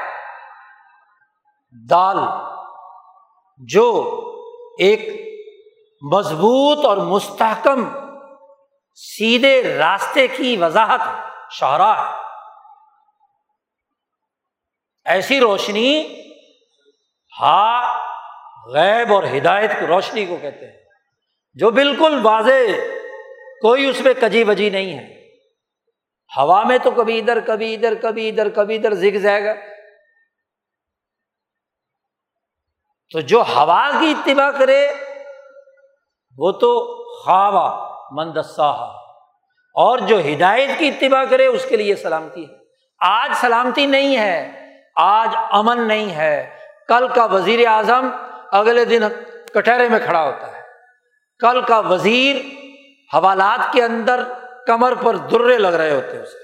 دال جو ایک مضبوط اور مستحکم سیدھے راستے کی وضاحت ہے۔ شاہراہ ہے۔ ایسی روشنی ہا، غیب اور ہدایت کی روشنی کو کہتے ہیں، جو بالکل واضح، کوئی اس میں کجی وجی نہیں ہے۔ ہوا میں تو کبھی ادھر کبھی ادھر کبھی ادھر کبھی ادھر زگ جائے گا۔ تو جو ہوا کی اتباع کرے، وہ تو خوابہ مندسا اور جو ہدایت کی اتباع کرے اس کے لیے سلامتی ہے۔ آج سلامتی نہیں ہے، آج امن نہیں ہے۔ کل کا وزیر اعظم اگلے دن کٹہرے میں کھڑا ہوتا ہے۔ کل کا وزیر حوالات کے اندر کمر پر درے لگ رہے ہوتے ہیں اسے۔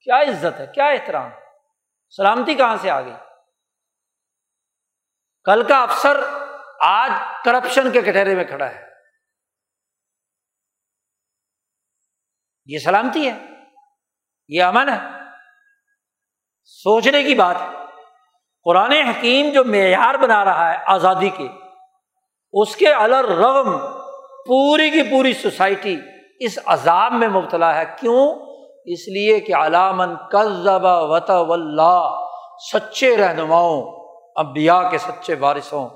کیا عزت ہے، کیا احترام۔ سلامتی کہاں سے آ گئی؟ کل کا افسر آج کرپشن کے کٹہرے میں کھڑا ہے۔ یہ سلامتی ہے، یہ امن ہے۔ سوچنے کی بات قرآن حکیم جو معیار بنا رہا ہے آزادی کے، اس کے الر رغم پوری کی پوری سوسائٹی اس عذاب میں مبتلا ہے۔ کیوں؟ اس لیے کہ علامن کذب وط و سچے رہنماؤں امبیا کے سچے بارشوں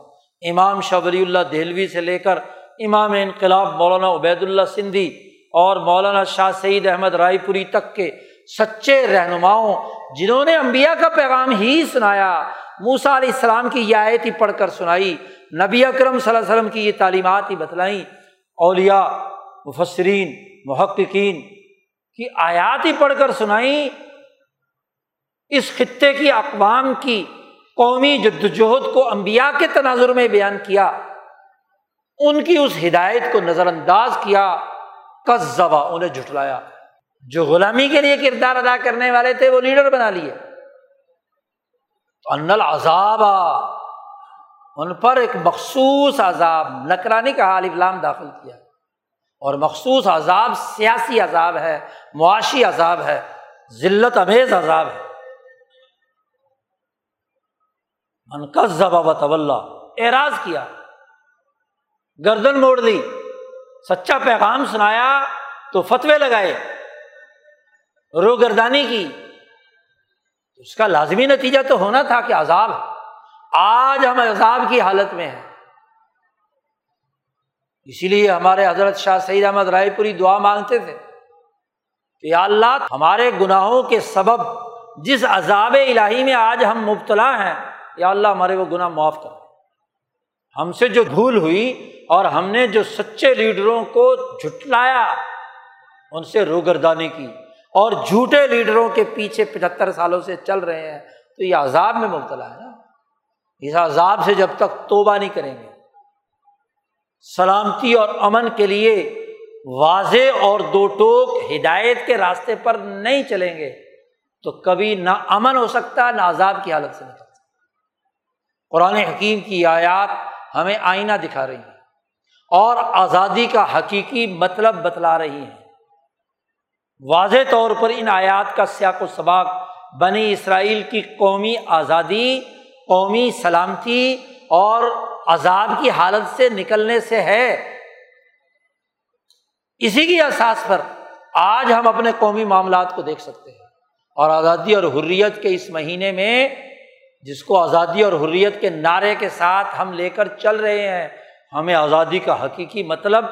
امام شبری اللہ دہلوی سے لے کر امام انقلاب مولانا عبید اللہ سندھی اور مولانا شاہ سعید احمد رائے پوری تک کے سچے رہنماؤں، جنہوں نے امبیا کا پیغام ہی سنایا موسا علیہ السلام کی یہ آیت ہی پڑھ کر سنائی، نبی اکرم صلی اللہ علیہ وسلم کی یہ تعلیمات ہی بتلائیں اولیا مفسرین، محققین کی آیات ہی پڑھ کر سنائی، اس خطے کی، اقوام کی، قومی جدوجہد کو امبیا کے تناظر میں بیان کیا، ان کی اس ہدایت کو نظر انداز کیا کس انہیں جھٹلایا۔ جو غلامی کے لیے کردار ادا کرنے والے تھے، وہ لیڈر بنا لیے۔ تو انل عذاب ان پر ایک مخصوص عذاب، نکرانی کا حال افلام داخل کیا۔ اور مخصوص عذاب سیاسی عذاب ہے، معاشی عذاب ہے، ذلت امیز عذاب ہے۔ منقص ذبح طول اعراض کیا، گردن موڑ دی سچا پیغام سنایا تو فتوے لگائے، روگردانی کی۔ اس کا لازمی نتیجہ تو ہونا تھا کہ عذاب آج ہم عذاب کی حالت میں ہیں۔ اسی لیے ہمارے حضرت شاہ سعید احمد رائے پوری دعا مانگتے تھے کہ یا اللہ، ہمارے گناہوں کے سبب جس عذاب الہی میں آج ہم مبتلا ہیں، یا اللہ ہمارے وہ گناہ معاف کر۔ ہم سے جو بھول ہوئی اور ہم نے جو سچے لیڈروں کو جھٹلایا، ان سے روگردانی کی۔ اور جھوٹے لیڈروں کے پیچھے پچہتر سالوں سے چل رہے ہیں، تو یہ عذاب میں مبتلا ہے نا۔ اس عذاب سے جب تک توبہ نہیں کریں گے۔ سلامتی اور امن کے لیے واضح اور دو ٹوک ہدایت کے راستے پر نہیں چلیں گے، تو کبھی نہ امن ہو سکتا، نہ عذاب کی حالت سے نکل سکتا۔ قرآن حکیم کی آیات ہمیں آئینہ دکھا رہی ہیں اور آزادی کا حقیقی مطلب بتلا رہی ہیں۔ واضح طور پر ان آیات کا سیاق و سباق بنی اسرائیل کی قومی آزادی، قومی سلامتی اور عذاب کی حالت سے نکلنے سے ہے۔ اسی کی احساس پر آج ہم اپنے قومی معاملات کو دیکھ سکتے ہیں اور آزادی اور حریت کے اس مہینے میں جس کو آزادی اور حریت کے نعرے کے ساتھ ہم لے کر چل رہے ہیں، ہمیں آزادی کا حقیقی مطلب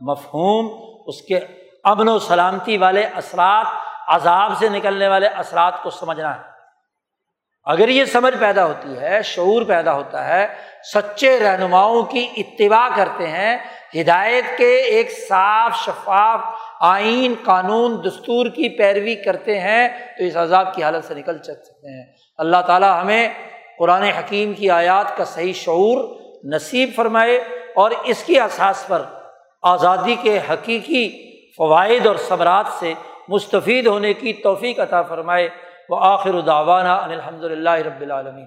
مفہوم، اس کے امن و سلامتی والے اثرات، عذاب سے نکلنے والے اثرات کو سمجھنا ہے۔ اگر یہ سمجھ پیدا ہوتی ہے، شعور پیدا ہوتا ہے، سچے رہنماؤں کی اتباع کرتے ہیں، ہدایت کے ایک صاف شفاف، آئین، قانون، دستور کی پیروی کرتے ہیں، تو اس عذاب کی حالت سے نکل سکتے ہیں۔ اللہ تعالیٰ ہمیں قرآن حکیم کی آیات کا صحیح شعور نصیب فرمائے اور اس کی اساس پر آزادی کے حقیقی فوائد اور ثمرات سے مستفید ہونے کی توفیق عطا فرمائے۔ وہ آخر داوانہ الحمد للہ رب العالمین۔